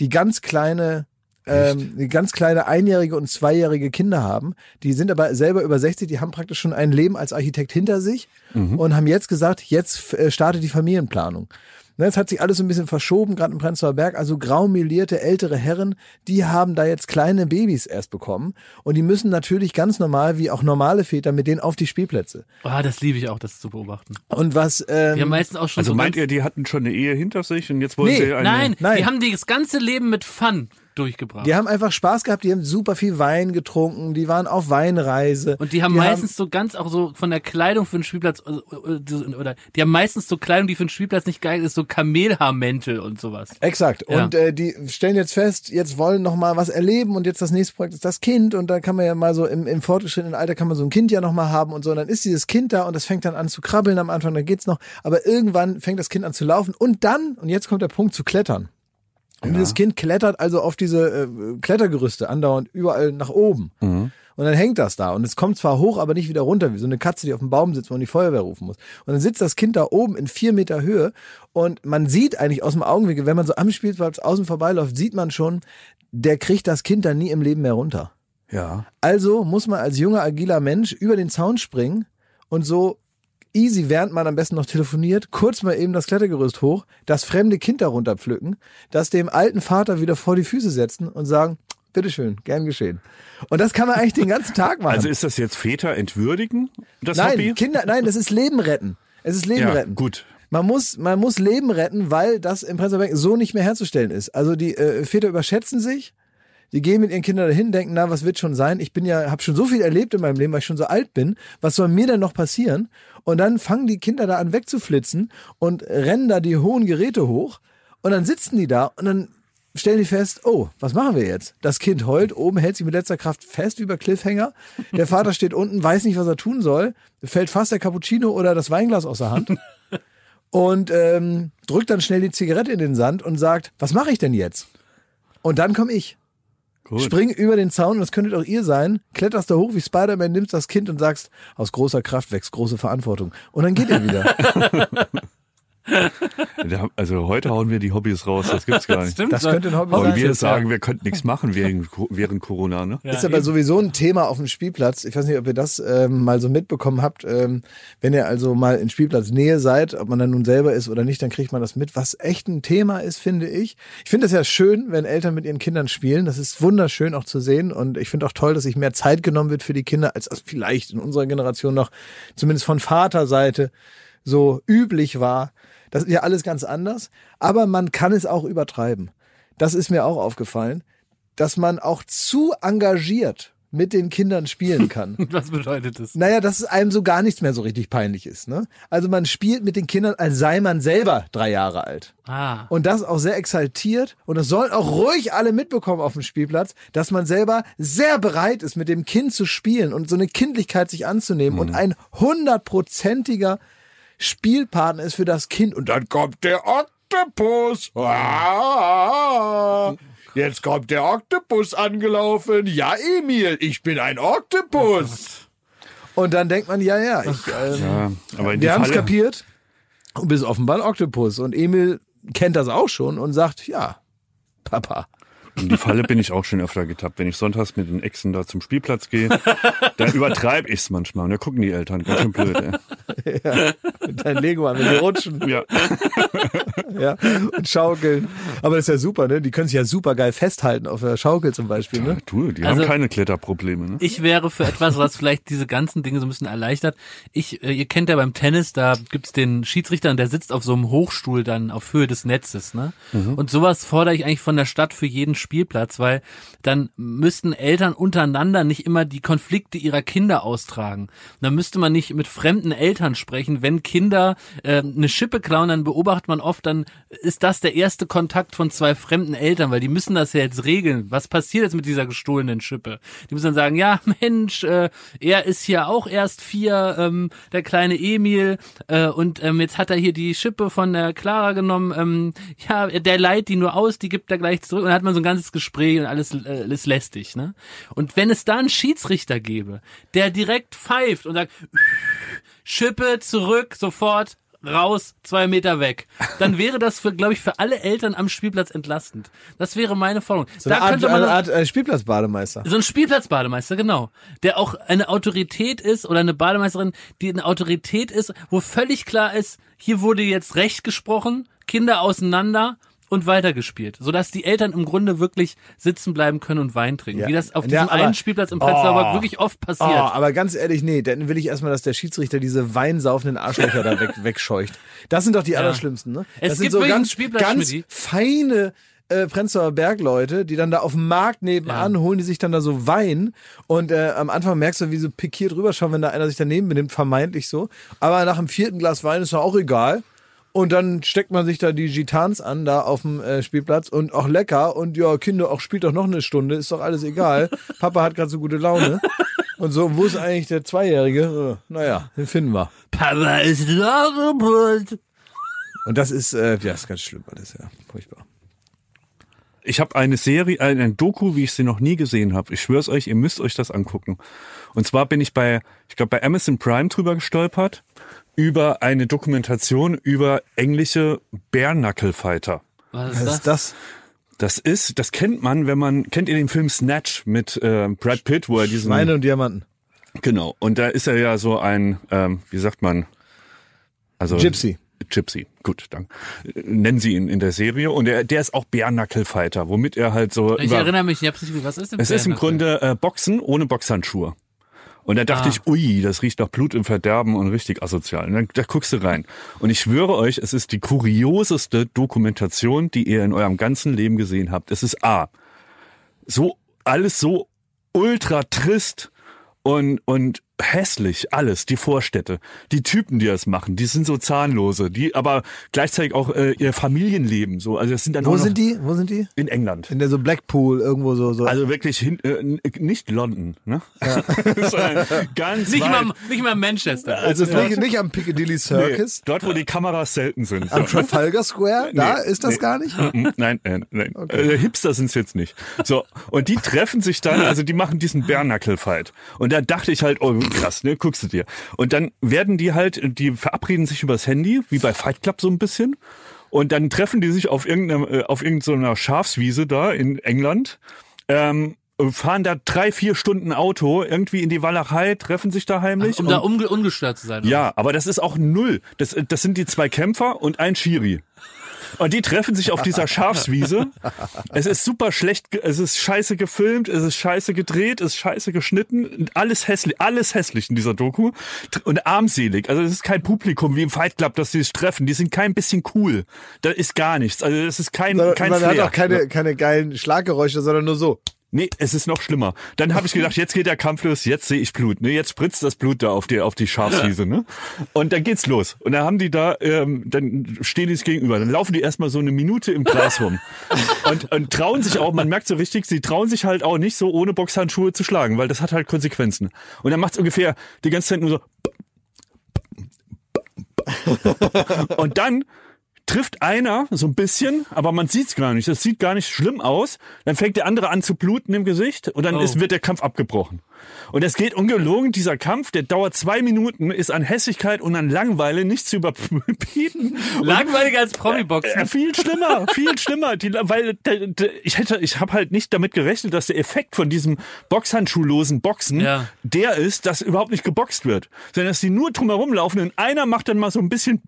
die ganz kleine ähm, die ganz kleine einjährige und zweijährige Kinder haben. Die sind aber selber über 60, die haben praktisch schon ein Leben als Architekt hinter sich und haben jetzt gesagt, jetzt äh, startet die Familienplanung. Ne, Jetzt hat sich alles so ein bisschen verschoben, gerade im Prenzlauer Berg. Also graumelierte ältere Herren, die haben da jetzt kleine Babys erst bekommen. Und die müssen natürlich ganz normal, wie auch normale Väter, mit denen auf die Spielplätze. Ah, das liebe ich auch, das zu beobachten. Und was, ähm, Die haben meistens auch schon Also so meint ihr, die hatten schon eine Ehe hinter sich und jetzt wollen Nee, sie eine... Nein, Nein. die haben das ganze Leben mit Fun durchgebracht. die haben einfach Spaß gehabt, die haben super viel Wein getrunken, die waren auf Weinreise. Und die haben meistens so ganz auch so von der Kleidung für den Spielplatz äh, oder die haben meistens so Kleidung, die für den Spielplatz nicht geil ist, so Kamelhaarmäntel und sowas. Exakt. Ja. Und äh, die stellen jetzt fest, jetzt wollen noch mal was erleben und jetzt das nächste Projekt ist das Kind und da kann man ja mal so im, im fortgeschrittenen Alter kann man so ein Kind ja noch mal haben und so. Und dann ist dieses Kind da und das fängt dann an zu krabbeln am Anfang, dann geht's noch. Aber irgendwann fängt das Kind an zu laufen und dann, und jetzt kommt der Punkt, zu klettern. Und dieses Kind klettert also auf diese äh, Klettergerüste andauernd überall nach oben. Und dann hängt das da und es kommt zwar hoch, aber nicht wieder runter, wie so eine Katze, die auf dem Baum sitzt, wo man die Feuerwehr rufen muss. Und dann sitzt das Kind da oben in vier Meter Höhe und man sieht eigentlich aus dem Augenwinkel, wenn man so am Spielplatz außen vorbeiläuft, sieht man schon, der kriegt das Kind dann nie im Leben mehr runter. Ja. Also muss man als junger, agiler Mensch über den Zaun springen und so easy, während man am besten noch telefoniert, kurz mal eben das Klettergerüst hoch, das fremde Kind darunter pflücken, das dem alten Vater wieder vor die Füße setzen und sagen, bitteschön, gern geschehen. Und das kann man eigentlich den ganzen Tag machen. Also ist das jetzt Väter entwürdigen, das nein, Hobby? Kinder, nein, das ist Leben retten. Es ist Leben ja, retten. gut. Man muss, man muss Leben retten, weil das im Prenzlauer Berg so nicht mehr herzustellen ist. Also die äh, Väter überschätzen sich, die gehen mit ihren Kindern dahin, denken, na, was wird schon sein? Ich bin ja, habe schon so viel erlebt in meinem Leben, weil ich schon so alt bin. Was soll mir denn noch passieren? Und dann fangen die Kinder da an wegzuflitzen und rennen da die hohen Geräte hoch. Und dann sitzen die da und dann stellen die fest, oh, was machen wir jetzt? Das Kind heult, oben hält sich mit letzter Kraft fest über Cliffhanger. Der Vater steht unten, weiß nicht, was er tun soll, fällt fast der Cappuccino oder das Weinglas aus der Hand und ähm, drückt dann schnell die Zigarette in den Sand und sagt, was mache ich denn jetzt? Und dann komme ich. Gut. Spring über den Zaun, das könntet auch ihr sein, kletterst da hoch wie Spider-Man, nimmst das Kind und sagst, aus großer Kraft wächst große Verantwortung. Und dann geht er wieder. Also heute hauen wir die Hobbys raus, das gibt's gar nicht. Stimmt. Das könnte ein Hobby sein. wir sagen, ja. wir könnten nichts machen während, während Corona, ne? Ja, ist aber eben. sowieso ein Thema auf dem Spielplatz. Ich weiß nicht, ob ihr das ähm, mal so mitbekommen habt. Ähm, wenn ihr also mal in Spielplatznähe seid, ob man dann nun selber ist oder nicht, dann kriegt man das mit. Was echt ein Thema ist, finde ich. Ich finde es ja schön, wenn Eltern mit ihren Kindern spielen. Das ist wunderschön auch zu sehen. Und ich finde auch toll, dass sich mehr Zeit genommen wird für die Kinder, als das vielleicht in unserer Generation noch, zumindest von Vaterseite, so üblich war. Das ist ja alles ganz anders. Aber man kann es auch übertreiben. Das ist mir auch aufgefallen, dass man auch zu engagiert mit den Kindern spielen kann. Was bedeutet das? Naja, dass es einem so gar nichts mehr so richtig peinlich ist. Ne? Also man spielt mit den Kindern, als sei man selber drei Jahre alt. Ah. Und das auch sehr exaltiert. Und das sollen auch ruhig alle mitbekommen auf dem Spielplatz, dass man selber sehr bereit ist, mit dem Kind zu spielen und so eine Kindlichkeit sich anzunehmen und ein hundertprozentiger Spielpartner ist für das Kind. Und dann kommt der Oktopus. Ah, jetzt kommt der Oktopus angelaufen. Ja, Emil, ich bin ein Oktopus. Und dann denkt man, ja, ja, ich, ähm, Ja, aber wir haben es kapiert. Du bist offenbar ein Oktopus. Und Emil kennt das auch schon und sagt, ja, Papa. In die Falle bin ich auch schon öfter getappt. Wenn ich sonntags mit den Exen da zum Spielplatz gehe, dann übertreibe ich's manchmal. Und da gucken die Eltern ganz schön blöd, ey. Mit deinem Lego an, wenn die rutschen Ja. ja, und schaukeln. Aber das ist ja super, ne? Die können sich ja super geil festhalten auf der Schaukel zum Beispiel, ne? Du, die Also- haben keine Kletterprobleme, ne? Ich wäre für etwas, was vielleicht diese ganzen Dinge so ein bisschen erleichtert. Ich, äh, ihr kennt ja beim Tennis, da gibt's den Schiedsrichter und der sitzt auf so einem Hochstuhl dann auf Höhe des Netzes, ne? Und sowas fordere ich eigentlich von der Stadt für jeden Spielplatz, weil dann müssten Eltern untereinander nicht immer die Konflikte ihrer Kinder austragen. Und dann müsste man nicht mit fremden Eltern sprechen. Wenn Kinder äh, eine Schippe klauen, dann beobachtet man oft, dann ist das der erste Kontakt von zwei fremden Eltern, weil die müssen das ja jetzt regeln. Was passiert jetzt mit dieser gestohlenen Schippe? Die müssen dann sagen, ja Mensch, äh, er ist hier auch erst vier, ähm, der kleine Emil, äh, und ähm, jetzt hat er hier die Schippe von der Clara genommen. Ähm, ja, der leiht die nur aus, die gibt er gleich zurück. Und dann hat man so ein ganzes Gespräch und alles äh, ist lästig. Ne? Und wenn es da einen Schiedsrichter gäbe, der direkt pfeift und sagt, Schippe zurück, sofort raus, zwei Meter weg. Dann wäre das für, glaube ich, für alle Eltern am Spielplatz entlastend. Das wäre meine Forderung. So eine da Art, könnte man eine Art äh, Spielplatzbademeister. so ein Spielplatzbademeister, genau. Der auch eine Autorität ist oder eine Bademeisterin, die eine Autorität ist, wo völlig klar ist, hier wurde jetzt Recht gesprochen, Kinder auseinander und weitergespielt, sodass die Eltern im Grunde wirklich sitzen bleiben können und Wein trinken. Ja. Wie das auf Ja, diesem aber- einen Spielplatz im Prenzlauer Oh. wirklich oft Oh, passiert. aber ganz ehrlich, nee, dann will ich erstmal, dass der Schiedsrichter diese weinsaufenden Arschlöcher da weg, wegscheucht. Das sind doch die allerschlimmsten, ne? Es das sind gibt so ganz, ganz feine äh, Prenzlauer Bergleute, die dann da auf dem Markt nebenan holen die sich dann da so Wein und äh, am Anfang merkst du, wie so pikiert rüberschauen, wenn da einer sich daneben benimmt, vermeintlich so. Aber nach dem vierten Glas Wein ist doch auch egal. Und dann steckt man sich da die Gitans an, da auf dem äh, Spielplatz und auch lecker. Und ja, Kinder, auch spielt doch noch eine Stunde, ist doch alles egal. Papa hat gerade so gute Laune. Und so, wo ist eigentlich der Zweijährige? Äh, naja, den finden wir. Papa ist ein Autobus. Und das ist, äh, ja, ist ganz schlimm alles, ja. Furchtbar. Ich habe eine Serie, ein, ein Doku, wie ich sie noch nie gesehen habe. Ich schwör's euch, ihr müsst euch das angucken. Und zwar bin ich bei, ich glaube, bei Amazon Prime drüber gestolpert, über eine Dokumentation über englische Bare-Knuckle-Fighter. Was ist Was das? ist das? Das ist, das kennt man, wenn man, kennt ihr den Film Snatch mit äh, Brad Pitt, wo er diesen Schweine und Diamanten. Genau. Und da ist er ja so ein, ähm, wie sagt man, also Gypsy. Gypsy, gut, dann äh, nennen sie ihn in der Serie. Und er, der ist auch Bärnackelfighter, womit er halt so. Ich über- erinnere mich, ich hab's nicht, was ist denn es ist im? Grunde äh, Boxen ohne Boxhandschuhe. Und da dachte Ah. ich, ui, das riecht nach Blut im Verderben und richtig asozial. Und dann da guckst du rein. Und ich schwöre euch, es ist die kurioseste Dokumentation, die ihr in eurem ganzen Leben gesehen habt. Es ist A. So, alles so ultra trist und, und hässlich, alles, die Vorstädte. Die Typen, die das machen, die sind so zahnlose, die aber gleichzeitig auch äh, ihr Familienleben so. Also das sind dann Wo sind die? Wo sind die? in England. In der so Blackpool irgendwo so. so. Also wirklich hin, äh, nicht London, ne? Sondern ganz Nicht weit. mal, nicht mal Manchester. also nicht, nicht am Piccadilly Nee, Circus, dort, wo die Kameras selten sind. am Trafalgar Square, da Nee, ist das nee. gar nicht? Mhm, Nein, nein, nein. Äh, Hipster sind's jetzt nicht. So, und die treffen sich dann, also die machen diesen Bärnackel-Fight. Und da dachte ich halt, oh krass, ne, guckst du dir. Und dann werden die halt, die verabreden sich übers Handy, wie bei Fight Club so ein bisschen. Und dann treffen die sich auf irgendeiner, äh, auf irgendeiner Schafswiese da in England. Ähm, fahren da drei, vier Stunden Auto irgendwie in die Walachei, treffen sich da heimlich. um und- da unge ungestört zu sein. oder? ja, aber das ist auch null. Das, das sind die zwei Kämpfer und ein Schiri. Und die treffen sich auf dieser Schafswiese. Es ist super schlecht, es ist scheiße gefilmt, es ist scheiße gedreht, es ist scheiße geschnitten, alles hässlich, alles hässlich in dieser Doku. Und armselig. Also es ist kein Publikum wie im Fight Club, dass sie sich treffen. Die sind kein bisschen cool. Da ist gar nichts. Also es ist kein, Man kein hat Flair. auch keine, keine geilen Schlaggeräusche, sondern nur so. Nee, es ist noch schlimmer. Dann habe ich gedacht, jetzt geht der Kampf los, jetzt sehe ich Blut. Ne? Jetzt spritzt das Blut da auf die, auf die Schafswiese. Ne? Und dann geht's los. Und dann haben die da, ähm, dann stehen die sich gegenüber. Dann laufen die erstmal so eine Minute im Gras rum. und, und trauen sich auch, man merkt so richtig, sie trauen sich halt auch nicht so ohne Boxhandschuhe zu schlagen, weil das hat halt Konsequenzen. Und dann macht's ungefähr die ganze Zeit nur so. Und dann trifft einer so ein bisschen, aber man sieht's gar nicht. Das sieht gar nicht schlimm aus. Dann fängt der andere an zu bluten im Gesicht und dann Oh. ist, wird der Kampf abgebrochen. Und es geht ungelogen, dieser Kampf, der dauert zwei Minuten, ist an Hässigkeit und an Langweile nicht zu überbieten. Langweiliger als Promi-Boxen. äh, viel schlimmer, viel schlimmer, die, weil der, der, ich hätte, ich habe halt nicht damit gerechnet, dass der Effekt von diesem boxhandschuhlosen Boxen Ja. der ist, dass überhaupt nicht geboxt wird, sondern dass die nur drumherum laufen und einer macht dann mal so ein bisschen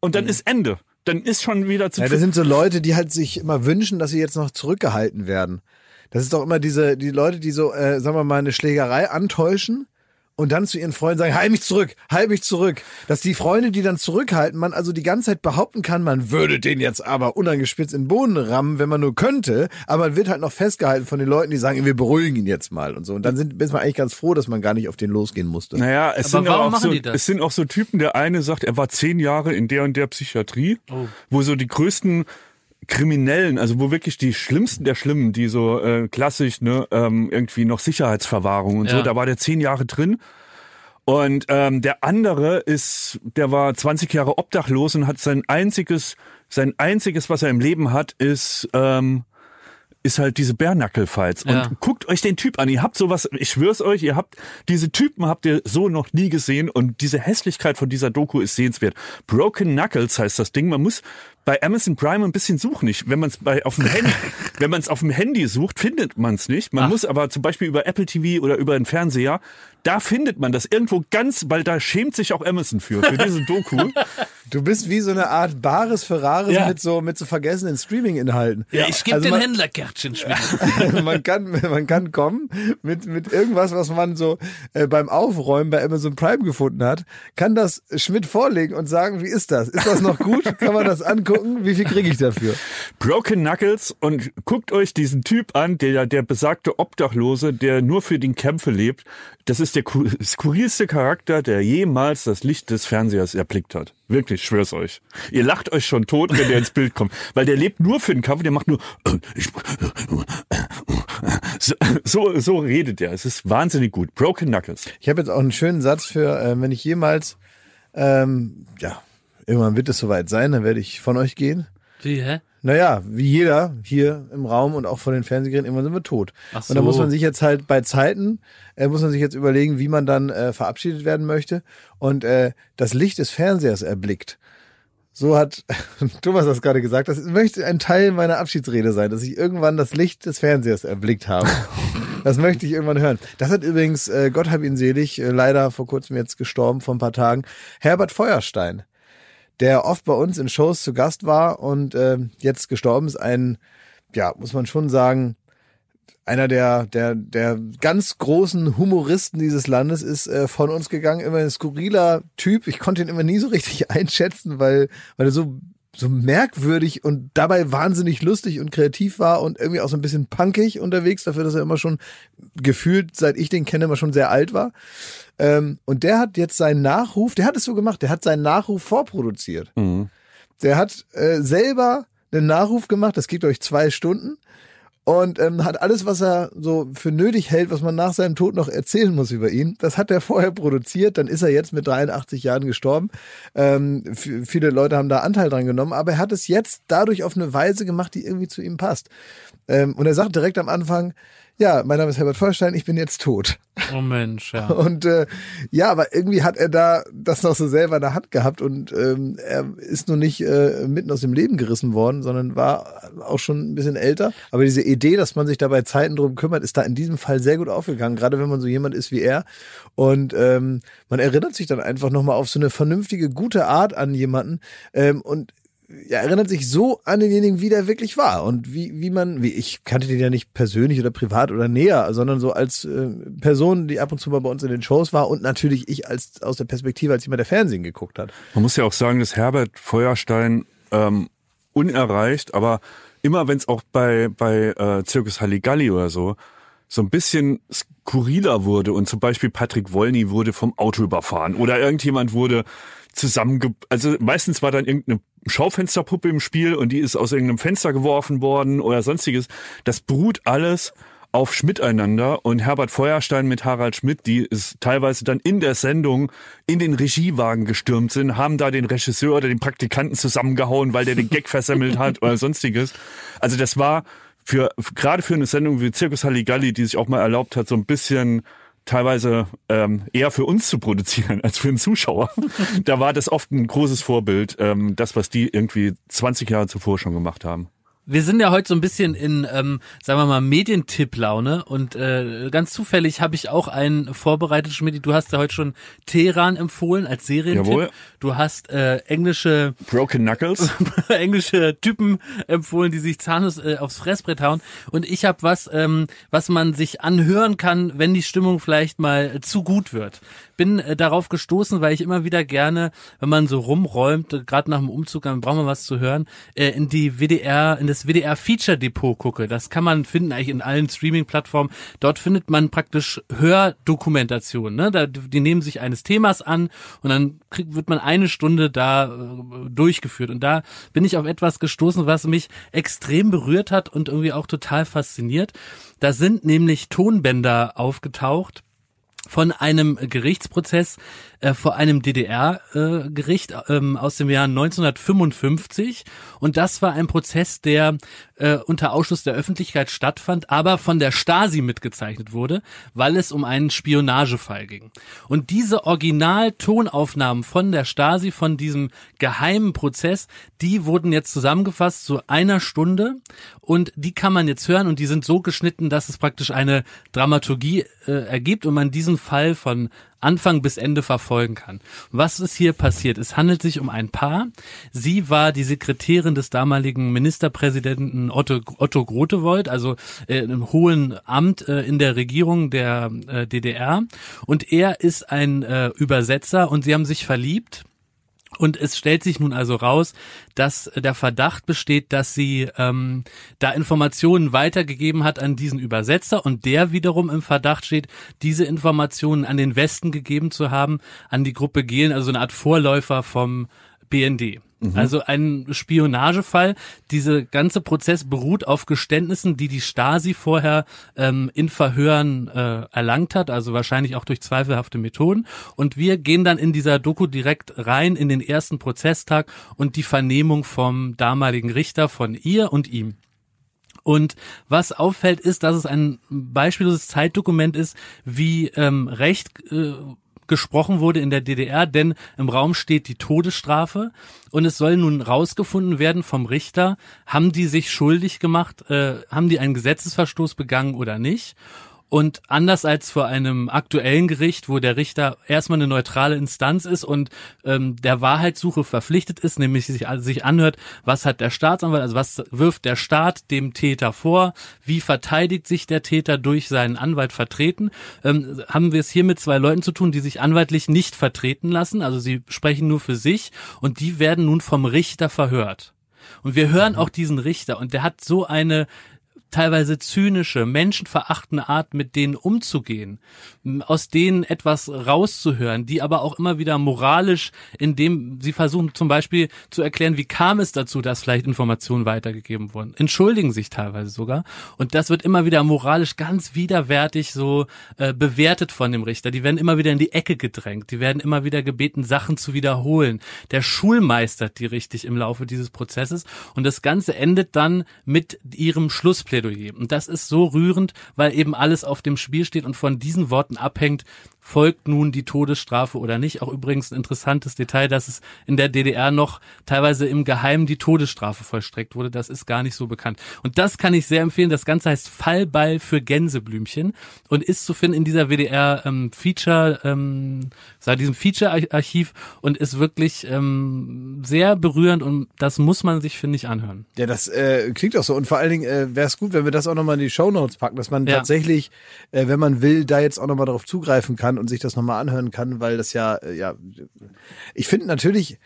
und dann ist Ende. Dann ist schon wieder zu Ja, das sind so Leute, die halt sich immer wünschen, dass sie jetzt noch zurückgehalten werden. Das ist doch immer diese, die Leute, die so, äh, sagen wir mal, eine Schlägerei antäuschen und dann zu ihren Freunden sagen, halt mich zurück, halt mich zurück. Dass die Freunde, die dann zurückhalten, man also die ganze Zeit behaupten kann, man würde den jetzt aber unangespitzt in den Boden rammen, wenn man nur könnte, aber man wird halt noch festgehalten von den Leuten, die sagen, wir beruhigen ihn jetzt mal und so. Und dann sind, ist man eigentlich ganz froh, dass man gar nicht auf den losgehen musste. Naja, es Aber sind, warum auch so, die das? es sind auch so Typen, der eine sagt, er war zehn Jahre in der und der Psychiatrie, Oh. wo so die größten Kriminellen, also wo wirklich die schlimmsten der Schlimmen, die so äh, klassisch, ne, ähm, irgendwie noch Sicherheitsverwahrung und so, Ja. da war der zehn Jahre drin. Und ähm, der andere ist, der war 20 Jahre obdachlos und hat sein einziges, sein einziges, was er im Leben hat, ist ähm, ist halt diese Bärnackel-Fights. Und Ja. guckt euch den Typ an. Ihr habt sowas, ich schwör's euch, ihr habt, diese Typen habt ihr so noch nie gesehen und diese Hässlichkeit von dieser Doku ist sehenswert. Broken Knuckles heißt das Ding. Man muss bei Amazon Prime ein bisschen suchen. Ich, wenn man es bei auf dem Handy, wenn man es auf dem Handy sucht, findet man es nicht. Man Ach. muss aber zum Beispiel über Apple TV oder über den Fernseher, da findet man das irgendwo ganz, weil da schämt sich auch Amazon für, für diese Doku. Du bist wie so eine Art Bares Ferraris Ja. mit so, mit so vergessenen Streaming-Inhalten. Ja, ich gebe Also den Händlerkärtchen spielen. man kann man kann kommen mit mit irgendwas, was man so äh, beim Aufräumen bei Amazon Prime gefunden hat, kann das Schmidt vorlegen und sagen, wie ist das? Ist das noch gut? kann man das angucken? Wie viel kriege ich dafür? Broken Knuckles und guckt euch diesen Typ an, der der besagte Obdachlose, der nur für den Kämpfe lebt. Das ist der ku- skurrilste Charakter, der jemals das Licht des Fernsehers erblickt hat. Wirklich, ich schwör's euch. Ihr lacht euch schon tot, wenn der ins Bild kommt, weil der lebt nur für den Kampf, der macht nur so, so, so redet er. Es ist wahnsinnig gut. Broken Knuckles. Ich habe jetzt auch einen schönen Satz für, äh, wenn ich jemals ähm, ja, irgendwann wird es soweit sein, dann werde ich von euch gehen. Wie, hä? Naja, wie jeder hier im Raum und auch von den Fernsehgeräten, irgendwann sind wir tot. Ach Und da muss so. man sich jetzt halt bei Zeiten, äh, muss man sich jetzt überlegen, wie man dann äh, verabschiedet werden möchte und äh, das Licht des Fernsehers erblickt. So hat Thomas das gerade gesagt. Das möchte ein Teil meiner Abschiedsrede sein, dass ich irgendwann das Licht des Fernsehers erblickt habe. Das möchte ich irgendwann hören. Das hat übrigens, äh, Gott hab ihn selig, äh, leider vor kurzem jetzt gestorben, vor ein paar Tagen, Herbert Feuerstein, der oft bei uns in Shows zu Gast war und äh, jetzt gestorben ist. Ein, ja, muss man schon sagen, einer der, der, der ganz großen Humoristen dieses Landes ist äh, von uns gegangen. Immer ein skurriler Typ. Ich konnte ihn immer nie so richtig einschätzen, weil, weil er so so merkwürdig und dabei wahnsinnig lustig und kreativ war und irgendwie auch so ein bisschen punkig unterwegs, dafür, dass er immer schon gefühlt, seit ich den kenne, immer schon sehr alt war. Ähm, und der hat jetzt seinen Nachruf, der hat es so gemacht, der hat seinen Nachruf vorproduziert. Mhm. Der hat äh, selber einen Nachruf gemacht, das geht euch zwei Stunden und ähm, hat alles, was er so für nötig hält, was man nach seinem Tod noch erzählen muss über ihn, das hat er vorher produziert. Dann ist er jetzt mit 83 Jahren gestorben. Ähm, viele Leute haben da Anteil dran genommen, aber er hat es jetzt dadurch auf eine Weise gemacht, die irgendwie zu ihm passt. Ähm, und er sagt direkt am Anfang, ja, mein Name ist Herbert Feuerstein, ich bin jetzt tot. Oh Mensch, ja. Und äh, ja, aber irgendwie hat er da das noch so selber in der Hand gehabt und ähm, er ist nur nicht äh, mitten aus dem Leben gerissen worden, sondern war auch schon ein bisschen älter. Aber diese Idee, dass man sich dabei Zeiten drum kümmert, ist da in diesem Fall sehr gut aufgegangen, gerade wenn man so jemand ist wie er. Und ähm, man erinnert sich dann einfach nochmal auf so eine vernünftige, gute Art an jemanden. Ähm, und ja, erinnert sich so an denjenigen, wie der wirklich war und wie, wie man, wie ich kannte den ja nicht persönlich oder privat oder näher, sondern so als äh, Person, die ab und zu mal bei uns in den Shows war und natürlich ich als aus der Perspektive als jemand, der Fernsehen geguckt hat. Man muss ja auch sagen, dass Herbert Feuerstein ähm, unerreicht, aber immer wenn es auch bei bei äh, Zirkus Halligalli oder so so ein bisschen skurriler wurde und zum Beispiel Patrick Wolny wurde vom Auto überfahren oder irgendjemand wurde zusammenge... Also meistens war dann irgendeine Schaufensterpuppe im Spiel und die ist aus irgendeinem Fenster geworfen worden oder sonstiges. Das beruht alles auf Schmiteinander und Herbert Feuerstein mit Harald Schmidt, die ist teilweise dann in der Sendung in den Regiewagen gestürmt sind, haben da den Regisseur oder den Praktikanten zusammengehauen, weil der den Gag versemmelt hat oder sonstiges. Also das war für gerade für eine Sendung wie Zirkus Halligalli, die sich auch mal erlaubt hat, so ein bisschen teilweise ähm, eher für uns zu produzieren als für den Zuschauer. da war das oft ein großes Vorbild, ähm, das, was die irgendwie 20 Jahre zuvor schon gemacht haben. Wir sind ja heute so ein bisschen in, ähm, sagen wir mal, Medientipp-Laune und äh, ganz zufällig habe ich auch einen vorbereitet, Schmidt. Du hast ja heute schon Teheran empfohlen als Serientipp. Jawohl. Du hast äh, englische Broken Knuckles. englische Typen empfohlen, die sich zahnlos äh, aufs Fressbrett hauen. Und ich habe was, ähm, was man sich anhören kann, wenn die Stimmung vielleicht mal zu gut wird bin äh, darauf gestoßen, weil ich immer wieder gerne, wenn man so rumräumt, äh, gerade nach dem Umzug, dann braucht man was zu hören, äh, in die WDR, in das WDR Feature Depot gucke. Das kann man finden eigentlich in allen Streaming-Plattformen. Dort findet man praktisch Hördokumentation. Ne? Da, die nehmen sich eines Themas an und dann kriegt, wird man eine Stunde da äh, durchgeführt. Und da bin ich auf etwas gestoßen, was mich extrem berührt hat und irgendwie auch total fasziniert. Da sind nämlich Tonbänder aufgetaucht von einem Gerichtsprozess äh, vor einem DDR-Gericht äh, ähm, aus dem Jahr 1955. Und das war ein Prozess, der äh, unter Ausschluss der Öffentlichkeit stattfand, aber von der Stasi mitgezeichnet wurde, weil es um einen Spionagefall ging. Und diese Original-Tonaufnahmen von der Stasi, von diesem geheimen Prozess, die wurden jetzt zusammengefasst zu einer Stunde und die kann man jetzt hören und die sind so geschnitten, dass es praktisch eine Dramaturgie äh, ergibt und man diesen Fall von Anfang bis Ende verfolgen kann. Was ist hier passiert? Es handelt sich um ein Paar. Sie war die Sekretärin des damaligen Ministerpräsidenten Otto, Otto Grotewold, also äh, im hohen Amt äh, in der Regierung der äh, DDR. Und er ist ein äh, Übersetzer und sie haben sich verliebt und es stellt sich nun also raus, dass der Verdacht besteht, dass sie ähm, da Informationen weitergegeben hat an diesen Übersetzer und der wiederum im Verdacht steht, diese Informationen an den Westen gegeben zu haben, an die Gruppe Gehlen, also eine Art Vorläufer vom BND. Mhm. Also ein Spionagefall. Dieser ganze Prozess beruht auf Geständnissen, die die Stasi vorher ähm, in Verhören äh, erlangt hat, also wahrscheinlich auch durch zweifelhafte Methoden. Und wir gehen dann in dieser Doku direkt rein in den ersten Prozesstag und die Vernehmung vom damaligen Richter von ihr und ihm. Und was auffällt, ist, dass es ein beispielloses Zeitdokument ist, wie ähm, Recht äh, gesprochen wurde in der DDR, denn im Raum steht die Todesstrafe und es soll nun rausgefunden werden vom Richter, haben die sich schuldig gemacht, äh, haben die einen Gesetzesverstoß begangen oder nicht. Und anders als vor einem aktuellen Gericht, wo der Richter erstmal eine neutrale Instanz ist und ähm, der Wahrheitssuche verpflichtet ist, nämlich sich, also sich anhört, was hat der Staatsanwalt, also was wirft der Staat dem Täter vor, wie verteidigt sich der Täter durch seinen Anwalt vertreten, ähm, haben wir es hier mit zwei Leuten zu tun, die sich anwaltlich nicht vertreten lassen, also sie sprechen nur für sich und die werden nun vom Richter verhört. Und wir hören auch diesen Richter und der hat so eine teilweise zynische, menschenverachtende Art, mit denen umzugehen, aus denen etwas rauszuhören, die aber auch immer wieder moralisch, indem sie versuchen zum Beispiel zu erklären, wie kam es dazu, dass vielleicht Informationen weitergegeben wurden, entschuldigen sich teilweise sogar. Und das wird immer wieder moralisch ganz widerwärtig so äh, bewertet von dem Richter. Die werden immer wieder in die Ecke gedrängt, die werden immer wieder gebeten, Sachen zu wiederholen. Der schulmeistert die richtig im Laufe dieses Prozesses. Und das Ganze endet dann mit ihrem Schlussplädoyer Plädoyer. Und das ist so rührend, weil eben alles auf dem Spiel steht und von diesen Worten abhängt, folgt nun die Todesstrafe oder nicht. Auch übrigens ein interessantes Detail, dass es in der DDR noch teilweise im Geheimen die Todesstrafe vollstreckt wurde. Das ist gar nicht so bekannt. Und das kann ich sehr empfehlen. Das Ganze heißt Fallball für Gänseblümchen und ist zu finden in dieser WDR ähm, Feature, ähm, diesem Feature-Archiv und ist wirklich ähm, sehr berührend und das muss man sich, finde ich, anhören. Ja, das äh, klingt auch so. Und vor allen Dingen äh, wäre es gut, wenn wir das auch nochmal in die Show Notes packen, dass man Ja. tatsächlich, äh, wenn man will, da jetzt auch nochmal darauf zugreifen kann und sich das nochmal anhören kann, weil das ja, äh, ja, ich finde natürlich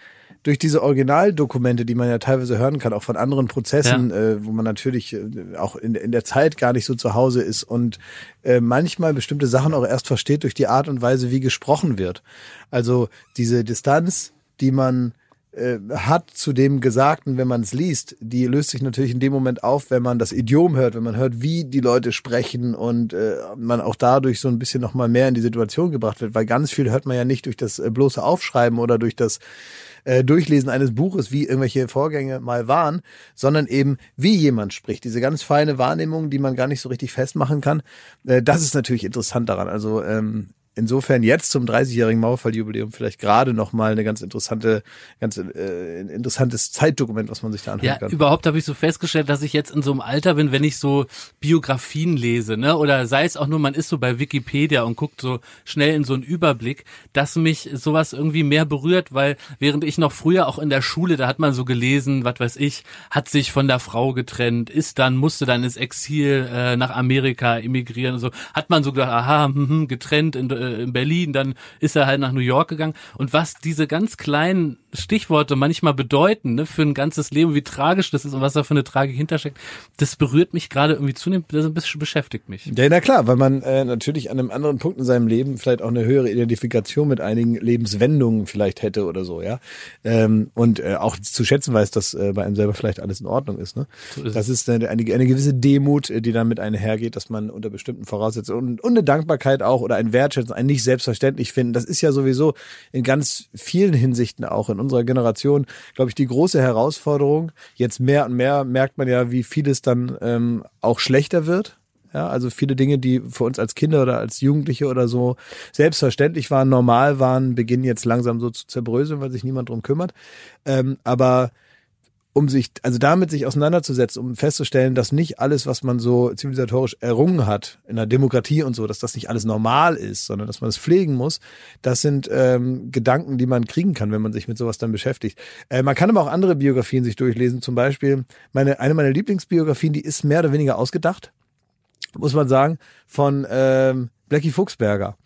durch diese Originaldokumente, die man ja teilweise hören kann, auch von anderen Prozessen, äh, wo man natürlich äh, auch in, in der Zeit gar nicht so zu Hause ist und äh, manchmal bestimmte Sachen auch erst versteht durch die Art und Weise, wie gesprochen wird. Also diese Distanz, die man äh, hat zu dem Gesagten, wenn man es liest, die löst sich natürlich in dem Moment auf, wenn man das Idiom hört, wenn man hört, wie die Leute sprechen und äh, man auch dadurch so ein bisschen noch mal mehr in die Situation gebracht wird, weil ganz viel hört man ja nicht durch das äh, bloße Aufschreiben oder durch das äh, Durchlesen eines Buches, wie irgendwelche Vorgänge mal waren, sondern eben wie jemand spricht. Diese ganz feine Wahrnehmung, die man gar nicht so richtig festmachen kann, das ist natürlich interessant daran. Also ähm, insofern jetzt zum 30-jährigen Mauerfalljubiläum vielleicht gerade noch mal eine ganz interessante, ganz äh, interessantes Zeitdokument, was man sich da anhören Ja, kann. überhaupt habe ich so festgestellt, dass ich jetzt in so einem Alter bin, wenn ich so Biografien lese, ne, oder sei es auch nur, man ist so bei Wikipedia und guckt so schnell in so einen Überblick, dass mich sowas irgendwie mehr berührt, weil während ich noch früher auch in der Schule, da hat man so gelesen, was weiß ich, hat sich von der Frau getrennt, ist dann, musste dann ins Exil äh, nach Amerika emigrieren und so, hat man so gedacht, aha, hm, hm, getrennt in, äh, in Berlin, dann ist er halt nach New York gegangen und was diese ganz kleinen Stichworte manchmal bedeuten, ne, für ein ganzes Leben, wie tragisch das ist und was da für eine Tragik hintersteckt, das berührt mich gerade irgendwie zunehmend, das ein bisschen beschäftigt mich. Ja, na klar, weil man äh, natürlich an einem anderen Punkt in seinem Leben vielleicht auch eine höhere Identifikation mit einigen Lebenswendungen vielleicht hätte oder so, ja. Ähm, und äh, auch zu schätzen weiß, dass äh, bei einem selber vielleicht alles in Ordnung ist. Ne? So ist das ist eine, eine, eine gewisse Demut, äh, die dann mit einhergeht, dass man unter bestimmten Voraussetzungen und, und eine Dankbarkeit auch oder ein Wertschätzen, ein nicht selbstverständlich finden. Das ist ja sowieso in ganz vielen Hinsichten auch in unserer Generation, glaube ich, die große Herausforderung. Jetzt mehr und mehr merkt man ja, wie vieles dann ähm, auch schlechter wird. Ja, also viele Dinge, die für uns als Kinder oder als Jugendliche oder so selbstverständlich waren, normal waren, beginnen jetzt langsam so zu zerbröseln, weil sich niemand drum kümmert. Ähm, aber um sich, also damit sich auseinanderzusetzen, um festzustellen, dass nicht alles, was man so zivilisatorisch errungen hat, in der Demokratie und so, dass das nicht alles normal ist, sondern dass man es pflegen muss, das sind ähm, Gedanken, die man kriegen kann, wenn man sich mit sowas dann beschäftigt. Äh, man kann aber auch andere Biografien sich durchlesen, zum Beispiel meine, eine meiner Lieblingsbiografien, die ist mehr oder weniger ausgedacht, muss man sagen, von ähm, Blackie Fuchsberger.